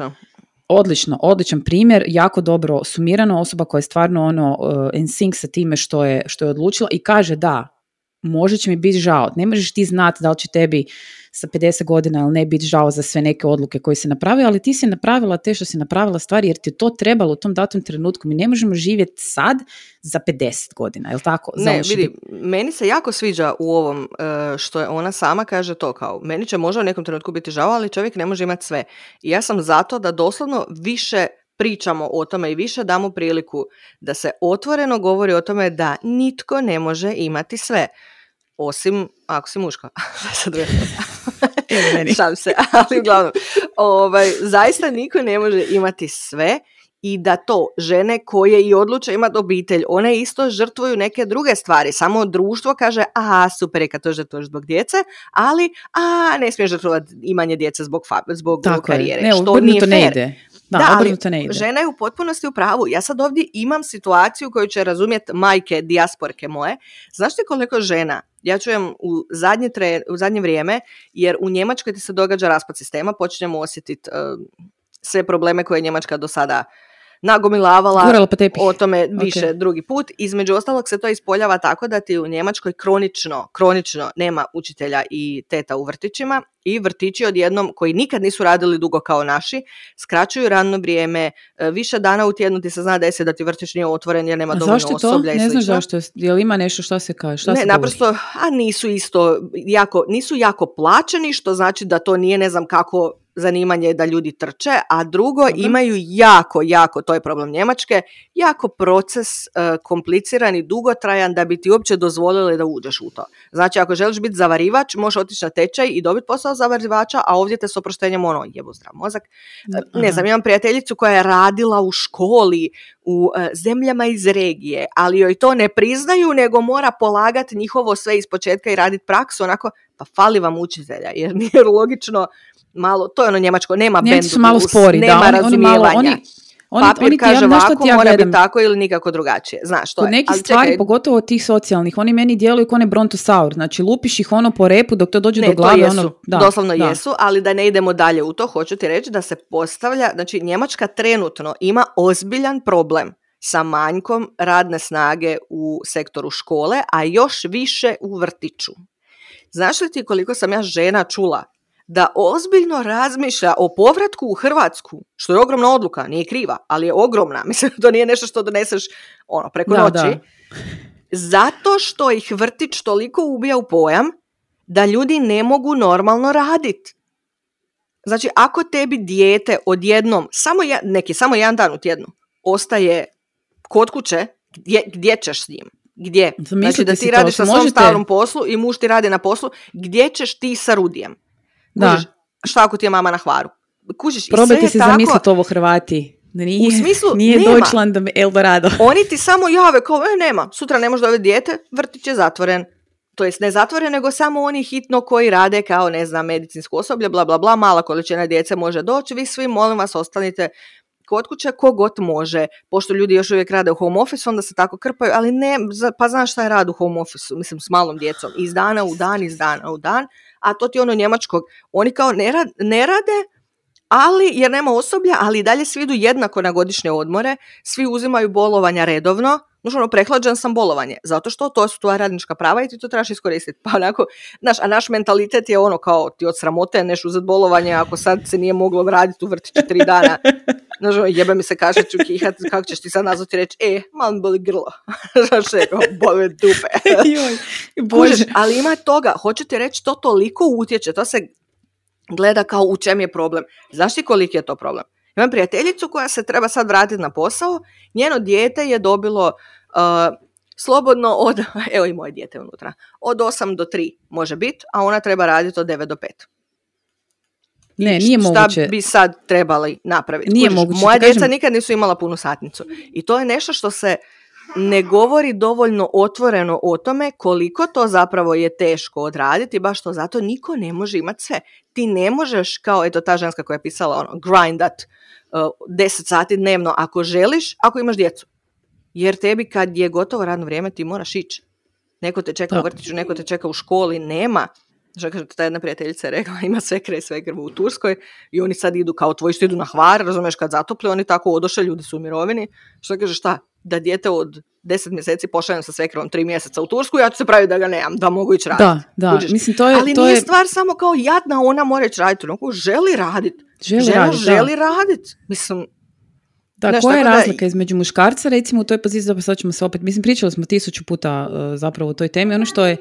Odlično, odličan primjer, jako dobro sumirano, osoba koja je stvarno ono uh, in sync sa time što je, što je odlučila i kaže da, može će mi biti žao. Ne možeš ti znati da li će tebi sa 50 godina ili ne biti žao za sve neke odluke koje si napravila, ali ti si napravila te što si napravila stvari jer ti je to trebalo u tom datom trenutku. Mi ne možemo živjeti sad za 50 godina, je tako? Ne, vidi, meni se jako sviđa u ovom e, što je ona sama kaže to kao, meni će možda u nekom trenutku biti žao, ali čovjek ne može imati sve. I ja sam zato da doslovno više pričamo o tome i više damo priliku da se otvoreno govori o tome da nitko ne može imati sve. Osim ako si muška. [laughs] [laughs] [laughs] Šalim se, ali uglavnom. Ovaj, zaista niko ne može imati sve i da to žene koje i odluče imati obitelj, one isto žrtvuju neke druge stvari. Samo društvo kaže, a super je kad to žrtvuješ zbog djece, ali a ne smiješ žrtvovati imanje djece zbog, zbog Tako karijere. Ne, što nije to ne ide. Da, da ali ne ide. žena je u potpunosti u pravu. Ja sad ovdje imam situaciju koju će razumjeti majke dijasporke moje. Znaš ti koliko žena ja čujem u zadnje, tre, u zadnje vrijeme, jer u Njemačkoj ti se događa raspad sistema, počinjemo osjetiti uh, sve probleme koje je Njemačka do sada nagomilavala o tome više drugi put. Između ostalog se to ispoljava tako da ti u Njemačkoj kronično, kronično nema učitelja i teta u vrtićima i vrtići odjednom koji nikad nisu radili dugo kao naši, skraćuju radno vrijeme, e, više dana u tjednu ti se zna da da ti vrtić nije otvoren jer nema A dovoljno zašto osoblja to? Ne znaš zašto, jel ima nešto što se kaže? Šta ne, se naprosto, a nisu isto jako, nisu jako plaćeni, što znači da to nije ne znam kako zanimanje da ljudi trče, a drugo imaju jako, jako, to je problem Njemačke, jako proces uh, kompliciran i dugotrajan da bi ti uopće dozvolili da uđeš u to. Znači, ako želiš biti zavarivač, možeš otići na tečaj i dobiti posao zavarivača, a ovdje te s oproštenjem ono, jebo zdrav mozak. E, ne znam, imam prijateljicu koja je radila u školi u uh, zemljama iz regije, ali joj to ne priznaju, nego mora polagati njihovo sve iz početka i raditi praksu, onako, pa fali vam učitelja, jer nije logično malo, to je ono njemačko, nema Njemci su malo spori, nema da, oni, malo, oni, oni, Papir oni kaže ovako, ja mora biti tako ili nikako drugačije. Znaš, to Kod nekih stvari, pogotovo tih socijalnih, oni meni djeluju kao ne brontosaur. Znači, lupiš ih ono po repu dok to dođe do glave. To jesu, ono, da, doslovno da. jesu, ali da ne idemo dalje u to, hoću ti reći da se postavlja, znači Njemačka trenutno ima ozbiljan problem sa manjkom radne snage u sektoru škole, a još više u vrtiću. Znaš li ti koliko sam ja žena čula da ozbiljno razmišlja o povratku u Hrvatsku, što je ogromna odluka, nije kriva, ali je ogromna. [laughs] Mislim, to nije nešto što doneseš ono, preko noći. Zato što ih vrtić toliko ubija u pojam da ljudi ne mogu normalno raditi. Znači, ako tebi dijete odjednom, samo ja, neki, samo jedan dan u tjednu, ostaje kod kuće, gdje, gdje ćeš s njim? Gdje? Znači da ti radiš na svom starom poslu i muž ti radi na poslu, gdje ćeš ti sa Rudijem? Da. šta ako ti je mama na hvaru? Kužiš, Probajte si tako... zamisliti ovo Hrvati. Nije, u smislu, nije nema. Deutschland Eldorado. [laughs] Oni ti samo jave kao, e, nema, sutra ne može dobiti dijete, vrtić je zatvoren. To jest ne zatvoren, nego samo oni hitno koji rade kao, ne znam, medicinsko osoblje, bla, bla, bla, mala količina djece može doći, vi svi, molim vas, ostanite kod kuće kogod može, pošto ljudi još uvijek rade u home office, onda se tako krpaju, ali ne, pa znaš šta je rad u home office mislim s malom djecom, iz dana u dan, iz dana u dan, a to ti ono njemačkog, oni kao ne, ne rade, ali, jer nema osoblja, ali i dalje svi idu jednako na godišnje odmore, svi uzimaju bolovanja redovno, Znaš, ono, prehlađen sam bolovanje, zato što to su tvoja radnička prava i ti to trebaš iskoristiti. Pa onako, znaš, a naš mentalitet je ono kao ti od sramote neš uzeti bolovanje ako sad se nije moglo vratiti u vrtiću tri dana. Znaš, ono, jebe mi se kaže ću kihat, kako ćeš ti sad nazvati reći, e, malo boli grlo. [laughs] znaš, boli dupe. [laughs] Bože. ali ima toga, hoću ti reći, to toliko utječe, to se gleda kao u čem je problem. Znaš ti koliki je to problem? Imam prijateljicu koja se treba sad vratiti na posao, njeno dijete je dobilo uh, slobodno od, [laughs] evo i moje dijete unutra, od 8 do 3 može biti, a ona treba raditi od 9 do 5. Ne, nije šta moguće. Šta bi sad trebali napraviti? Nije moguće. Moja djeca nikad nisu imala punu satnicu. I to je nešto što se ne govori dovoljno otvoreno o tome koliko to zapravo je teško odraditi, baš to zato niko ne može imati sve. Ti ne možeš, kao eto ta ženska koja je pisala ono, grindat uh, 10 sati dnevno ako želiš, ako imaš djecu. Jer tebi kad je gotovo radno vrijeme ti moraš ići. Neko te čeka u vrtiću, neko te čeka u školi, nema. Što kaže, ta jedna prijateljica je rekla, ima sve kre sve u Turskoj i oni sad idu kao tvoji idu na hvar, razumiješ, kad zatople, oni tako odoše, ljudi su u mirovini. Što kaže, šta, da dijete od deset mjeseci pošaljem sa svekrvom tri mjeseca u Tursku, ja ću se praviti da ga nemam, da mogu ići raditi. Da, da, mislim to je... Ali to nije je... stvar samo kao jadna, ona mora ići raditi, ono želi raditi. Želi Žena radit, želi raditi. Mislim, da, Znaš, koja je tako da- razlika između muškarca, recimo u toj poziciji, zapravo sad ćemo se opet, mislim pričali smo tisuću puta uh, zapravo o toj temi, ono što je,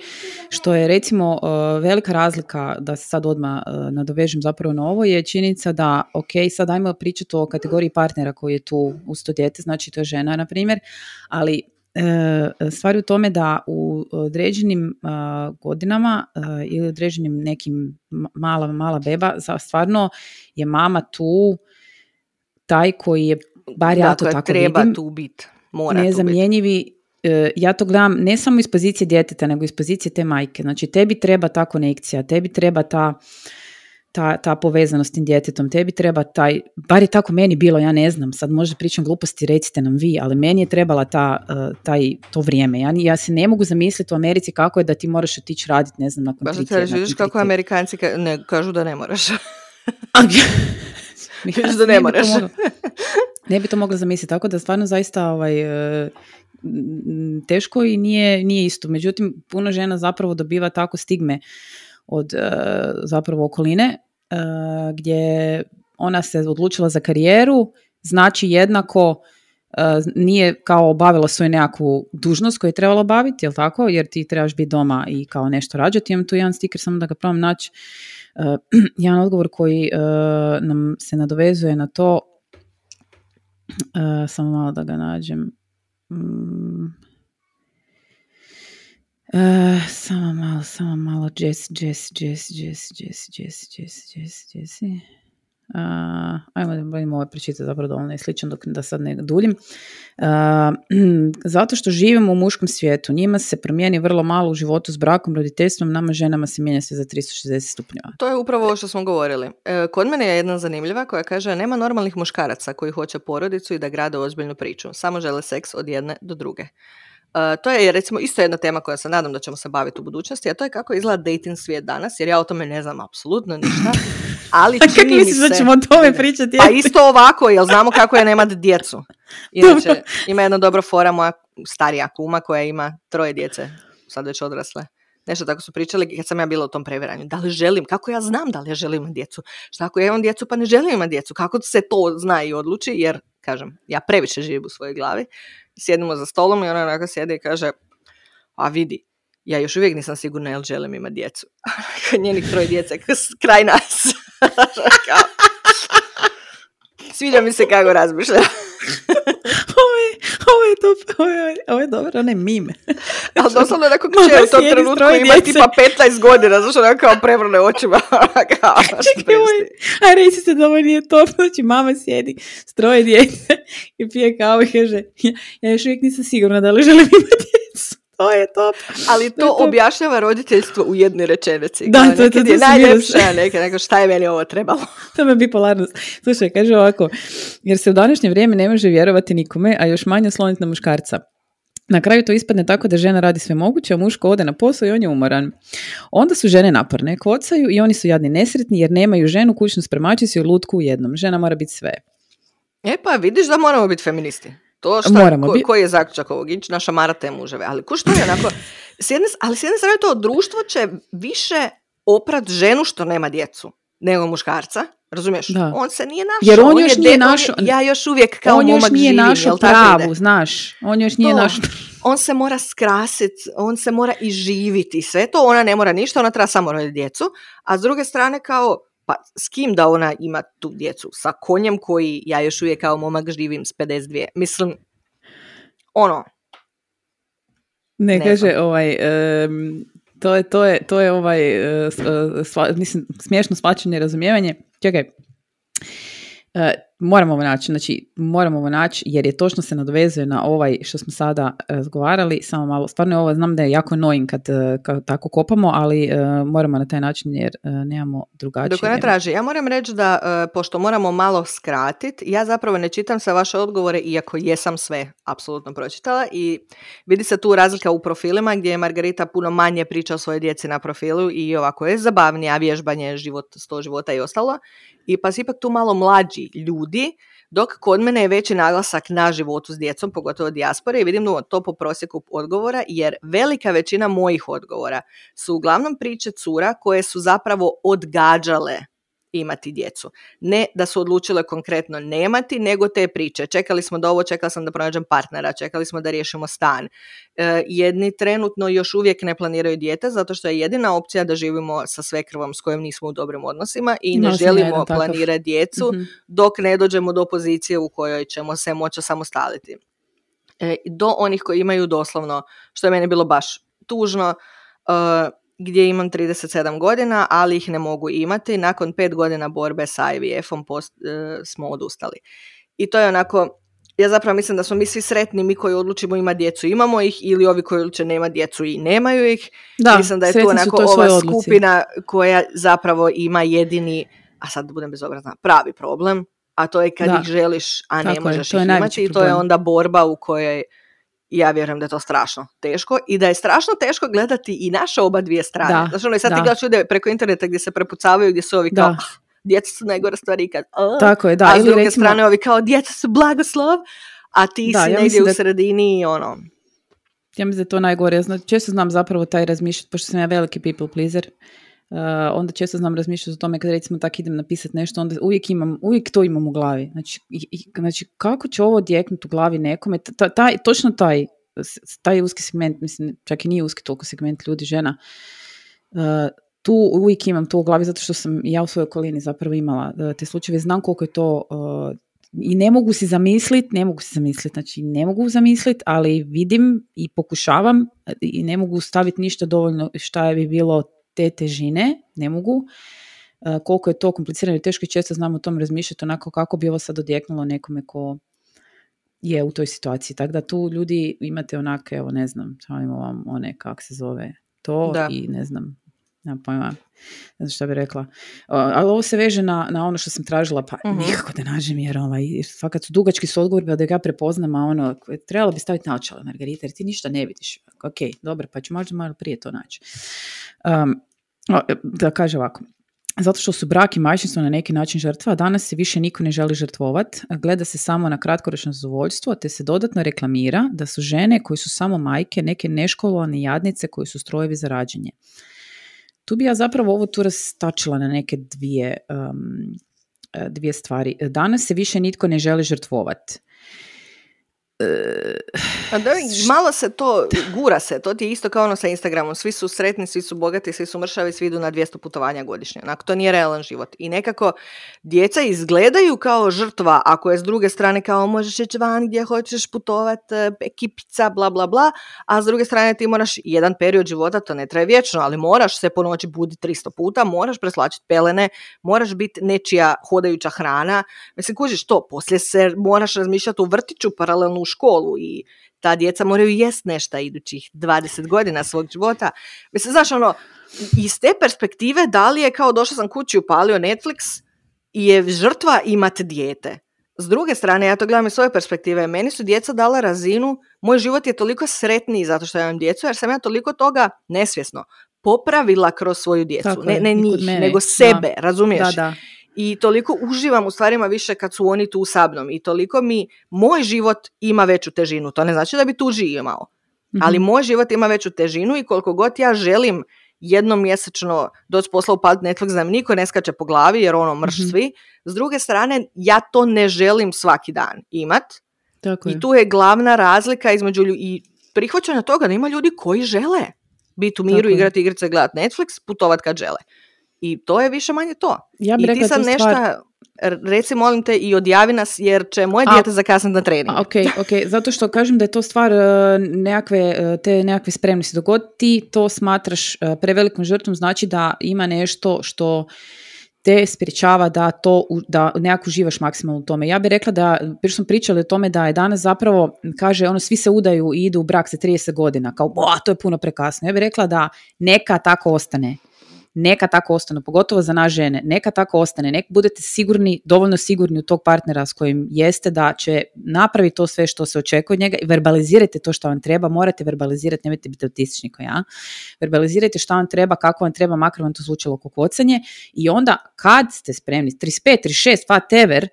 što je recimo uh, velika razlika, da se sad odmah uh, nadovežem zapravo na ovo, je činjenica da, ok, sad ajmo pričati o kategoriji partnera koji je tu uz to dijete, znači to je žena, na primjer, ali uh, stvar je u tome da u određenim uh, godinama uh, ili određenim nekim ma- mala, mala beba, za- stvarno je mama tu taj koji je bar ja to dakle, tako treba vidim, tu biti. Mora tu biti. nezamjenjivi. e, Ja to gledam ne samo iz pozicije djeteta, nego iz pozicije te majke. Znači, tebi treba ta konekcija, tebi treba ta, ta, ta povezanost s tim djetetom, tebi treba taj, bar je tako meni bilo, ja ne znam, sad možda pričam gluposti, recite nam vi, ali meni je trebala ta, e, taj, to vrijeme. Ja, ja se ne mogu zamisliti u Americi kako je da ti moraš otići raditi, ne znam, nakon Baš tri tjedna, tri kako Amerikanci ka- ne, kažu da ne moraš. [laughs] [laughs] Vidiš da ne [laughs] to moraš. Ne bi to mogla zamisliti, tako da stvarno zaista ovaj, e, teško i nije, nije isto. Međutim, puno žena zapravo dobiva tako stigme od e, zapravo okoline, e, gdje ona se odlučila za karijeru, znači jednako nije kao obavila svoju nekakvu dužnost koju je trebala obaviti, jel tako? Jer ti trebaš biti doma i kao nešto rađati. Imam tu jedan stiker, samo da ga probam naći. E, [clears throat] jedan odgovor koji e, nam se nadovezuje na to E, samo malo da ga nađem. Mm. E, samo malo, samo malo. Jess, Jess, Jess, Jess, Jess, Jess, Jess, Jess, Jessi. Uh, ajmo da budemo ovo pročitati zapravo dovoljno je sličan dok da sad ne duljim. A, [clears throat] zato što živimo u muškom svijetu, njima se promijeni vrlo malo u životu s brakom, roditeljstvom, nama ženama se mijenja sve za 360 stupnjeva. To je upravo ovo što smo govorili. E, kod mene je jedna zanimljiva koja kaže nema normalnih muškaraca koji hoće porodicu i da grade ozbiljnu priču. Samo žele seks od jedne do druge. E, to je recimo isto jedna tema koja se nadam da ćemo se baviti u budućnosti, a to je kako izgleda dating svijet danas, jer ja o tome ne znam apsolutno ništa. [laughs] Ali A kako misliš da ćemo o tome pričati? Pa isto ovako, jel znamo kako je nemat djecu. Inače, ima jedna dobra fora moja starija kuma koja ima troje djece, sad već odrasle. Nešto tako su pričali kad sam ja bila u tom previranju. Da li želim? Kako ja znam da li ja želim imati djecu? Šta ako ja imam djecu pa ne želim imati djecu? Kako se to zna i odluči? Jer, kažem, ja previše živim u svojoj glavi. Sjedimo za stolom i ona onako sjede i kaže, a vidi, ja još uvijek nisam sigurna jel želim imati djecu. [laughs] Njenih troje djece kraj nas. [laughs] Sviđa mi se kako razmišlja. Ovo, je, to, ovo, je, ovo je dobro, ne mime. [laughs] Ali doslovno neko kće u tom trenutku ima tipa 15 godina, zašto ono kao prevrne očima. [laughs] Čekaj, a reći se da ovo nije to. Znači, mama sjedi s troje djece [laughs] i pije kao i kaže, ja, ja još uvijek nisam sigurna da li želim imati. To je top. Ali to, to objašnjava roditeljstvo u jednoj rečenici. Da, to, to, to, je najljepša, neka, šta je meni ovo trebalo. [laughs] to me bipolarnost. Slušaj, kaže ovako, jer se u današnje vrijeme ne može vjerovati nikome, a još manje sloniti na muškarca. Na kraju to ispadne tako da žena radi sve moguće, a muško ode na posao i on je umoran. Onda su žene naporne, kocaju i oni su jadni nesretni jer nemaju ženu, kućnu spremačicu i lutku u jednom. Žena mora biti sve. E pa vidiš da moramo biti feministi. To šta, Moramo ko, koji je zaključak ovog? Ići naša mara te muževe. Ali ko što je onako... S jedne, ali s jedne strane to društvo će više oprat ženu što nema djecu nego muškarca. Razumiješ? Da. On se nije našao. Jer on, on još nije našao. Ja još uvijek kao on još nije našao pravu, znaš. On još nije našao. On se mora skrasiti, on se mora i živiti. Sve to ona ne mora ništa, ona treba samo roditi djecu. A s druge strane kao pa s kim da ona ima tu djecu? Sa konjem koji ja još uvijek kao momak živim s 52. Mislim, ono. Ne, ne kaže ovaj, to, je, to, je, to je ovaj, uh, sva, mislim, smiješno svačanje razumijevanje. Čekaj, uh, moramo ovo naći, znači moramo ovo naći jer je točno se nadovezuje na ovaj što smo sada razgovarali, samo malo, stvarno je ovo, znam da je jako annoying kad, e, kad tako kopamo, ali uh, moramo na taj način jer uh, nemamo drugačije. Dok ne traži, ja moram reći da, pošto moramo malo skratiti, ja zapravo ne čitam sve vaše odgovore, iako jesam sve apsolutno pročitala i vidi se tu razlika u profilima gdje je Margarita puno manje priča o svojoj djeci na profilu i ovako je zabavnija, vježbanje, život, sto života i ostalo i pa si ipak tu malo mlađi ljudi, dok kod mene je veći naglasak na životu s djecom, pogotovo dijaspore i vidim to po prosjeku odgovora, jer velika većina mojih odgovora su uglavnom priče cura koje su zapravo odgađale imati djecu. Ne da su odlučile konkretno nemati, nego te priče. Čekali smo da ovo, čekala sam da pronađem partnera, čekali smo da riješimo stan. E, jedni trenutno još uvijek ne planiraju dijete, zato što je jedina opcija da živimo sa svekrvom s kojom nismo u dobrim odnosima i ne želimo planirati djecu mhm. dok ne dođemo do pozicije u kojoj ćemo se moći samostaliti. E, do onih koji imaju doslovno, što je meni bilo baš tužno, e, gdje imam 37 godina, ali ih ne mogu imati. Nakon pet godina borbe sa IVF-om post, e, smo odustali. I to je onako, ja zapravo mislim da smo mi svi sretni, mi koji odlučimo ima djecu imamo ih, ili ovi koji odluče nema djecu i nemaju ih. Da, mislim da je to onako ova skupina koja zapravo ima jedini, a sad budem bezobrazna, pravi problem, a to je kad ih želiš, a ne možeš ih imati i to je onda borba u kojoj ja vjerujem da je to strašno teško i da je strašno teško gledati i naše oba dvije strane. Da, znači, ono, sad ti gledaš ljude preko interneta gdje se prepucavaju, gdje su ovi kao, ah, djeca su najgore stvari ikad. Tako je, da. A s druge recimo... strane ovi kao, djeca su blagoslov, a ti da, si ja negdje da... u sredini i ono. Ja mislim da je to najgore. Ja često znam zapravo taj razmišljati, pošto sam ja veliki people pleaser, onda često znam razmišljati o tome kad recimo tako idem napisati nešto, onda uvijek imam, uvijek to imam u glavi. Znači, i, znači kako će ovo odjeknuti u glavi nekome, taj, točno taj, taj uski segment, mislim, čak i nije uski toliko segment ljudi, žena, uh, tu uvijek imam to u glavi zato što sam ja u svojoj okolini zapravo imala uh, te slučajeve, znam koliko je to i ne mogu si zamisliti, ne mogu si zamisliti, znači ne mogu zamisliti, ali vidim i pokušavam i ne mogu staviti ništa dovoljno šta je bi bilo te težine, ne mogu. E, koliko je to komplicirano i teško i često znam o tom razmišljati onako kako bi ovo sad odjeknulo nekome ko je u toj situaciji. Tako da tu ljudi imate onake, evo ne znam, stavimo vam one, kak se zove to i ne znam, nemam pojma, ne znam što bi rekla. Ali ovo se veže na, na ono što sam tražila, pa uh nikako da nađem, jer ovaj, fakat su dugački su odgovori, pa da ga prepoznam, a ono, trebalo bi staviti naočale, Margarita, jer ti ništa ne vidiš. Ok, dobro, pa ću možda malo prije to naći. Um, da kaže ovako, zato što su brak i majčinstvo na neki način žrtva, a danas se više niko ne želi žrtvovat, gleda se samo na kratkoročno zadovoljstvo, te se dodatno reklamira da su žene koje su samo majke neke neškolovane jadnice koji su strojevi za rađenje. Tu bi ja zapravo ovo tu rastačila na neke dvije, um, dvije stvari. Danas se više nitko ne želi žrtvovat. malo se to, gura se, to ti je isto kao ono sa Instagramom, svi su sretni, svi su bogati, svi su mršavi, svi idu na 200 putovanja godišnje. Onako, to nije realan život. I nekako djeca izgledaju kao žrtva, ako je s druge strane kao možeš ići van gdje hoćeš putovat, e, ekipica, bla bla bla, a s druge strane ti moraš jedan period života, to ne traje vječno, ali moraš se po noći buditi 300 puta, moraš preslačiti pelene, moraš biti nečija hodajuća hrana. Mislim, kužiš to, poslije se moraš razmišljati u vrtiću paralelno u školu i ta djeca moraju jest nešto idućih 20 godina svog života. Mislim, znaš, ono, iz te perspektive, da li je kao došao sam kući upalio Netflix i je žrtva imati dijete. S druge strane, ja to gledam iz svoje perspektive, meni su djeca dala razinu, moj život je toliko sretniji zato što ja imam djecu, jer sam ja toliko toga nesvjesno popravila kroz svoju djecu. ne, ne njih, nego sebe, razumiješ? Da, da i toliko uživam u stvarima više kad su oni tu sa mnom i toliko mi moj život ima veću težinu. To ne znači da bi tuži imao, ali mhm. moj život ima veću težinu i koliko god ja želim jednom mjesečno doći posla upad Netflix da mi niko ne skače po glavi jer ono mrš mm svi. S druge strane, ja to ne želim svaki dan imat. Tako I tu je glavna razlika između i prihvaćanja toga da ima ljudi koji žele biti u miru, igrati igrice, gledati Netflix, putovat kad žele. I to je više manje to. Ja bih I ti sad nešto, reci molim te i odjavi nas jer će moje dijete zakasniti na trening. Ok, ok, zato što kažem da je to stvar uh, nekakve, uh, te nekakve spremnosti. Dok god ti to smatraš uh, prevelikom žrtvom, znači da ima nešto što te sprječava da to da nekako uživaš maksimalno u tome. Ja bih rekla da, prije smo pričali o tome da je danas zapravo, kaže, ono, svi se udaju i idu u brak sa 30 godina, kao, bo, to je puno prekasno. Ja bih rekla da neka tako ostane neka tako ostane, pogotovo za nas žene, neka tako ostane, neka budete sigurni, dovoljno sigurni u tog partnera s kojim jeste da će napraviti to sve što se očekuje od njega i verbalizirajte to što vam treba, morate verbalizirati, nemojte biti autistični kao ja, verbalizirajte što vam treba, kako vam treba, makar vam to zvučalo kokocanje i onda kad ste spremni, 35, 36, whatever,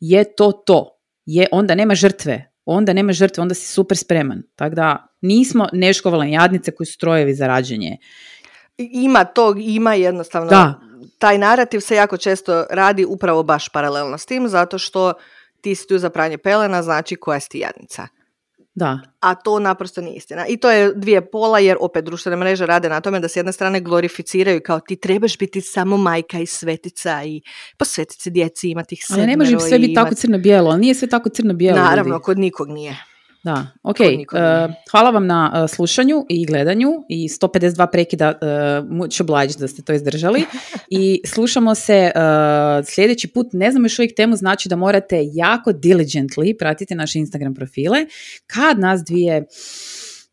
je to to. Je, onda nema žrtve, onda nema žrtve, onda si super spreman. Tako da nismo neškovalne jadnice koji su strojevi za rađenje ima tog, ima jednostavno. Da. Taj narativ se jako često radi upravo baš paralelno s tim, zato što ti si tu za pranje pelena, znači koja si ti jadnica. Da. A to naprosto nije istina. I to je dvije pola, jer opet društvene mreže rade na tome da s jedne strane glorificiraju kao ti trebaš biti samo majka i svetica i posvetiti se djeci, imati ih Ali ne može sve biti tako crno-bijelo, ali nije sve tako crno-bijelo. Naravno, kod nikog nije. Da, ok. Uh, hvala vam na uh, slušanju i gledanju i 152 prekida uh, much da ste to izdržali. [laughs] I slušamo se uh, sljedeći put. Ne znam još uvijek temu, znači da morate jako diligently pratiti naše Instagram profile. Kad nas dvije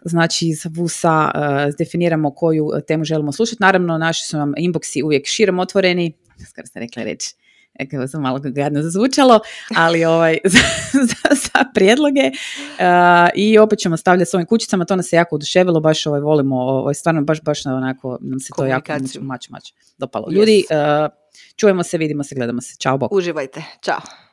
znači sa Vusa uh, definiramo koju temu želimo slušati. Naravno, naši su vam inboxi uvijek širom otvoreni. Skoro ste rekli reći evo sam malo gadno zazvučalo, ali ovaj, za, [laughs] za, za prijedloge uh, i opet ćemo stavljati s ovim kućicama, to nas se jako oduševilo, baš ovaj, volimo, ovaj, stvarno baš, baš onako nam se to jako mač, mač dopalo. Ljudi, uh, čujemo se, vidimo se, gledamo se. Ćao, bok. Uživajte, čao.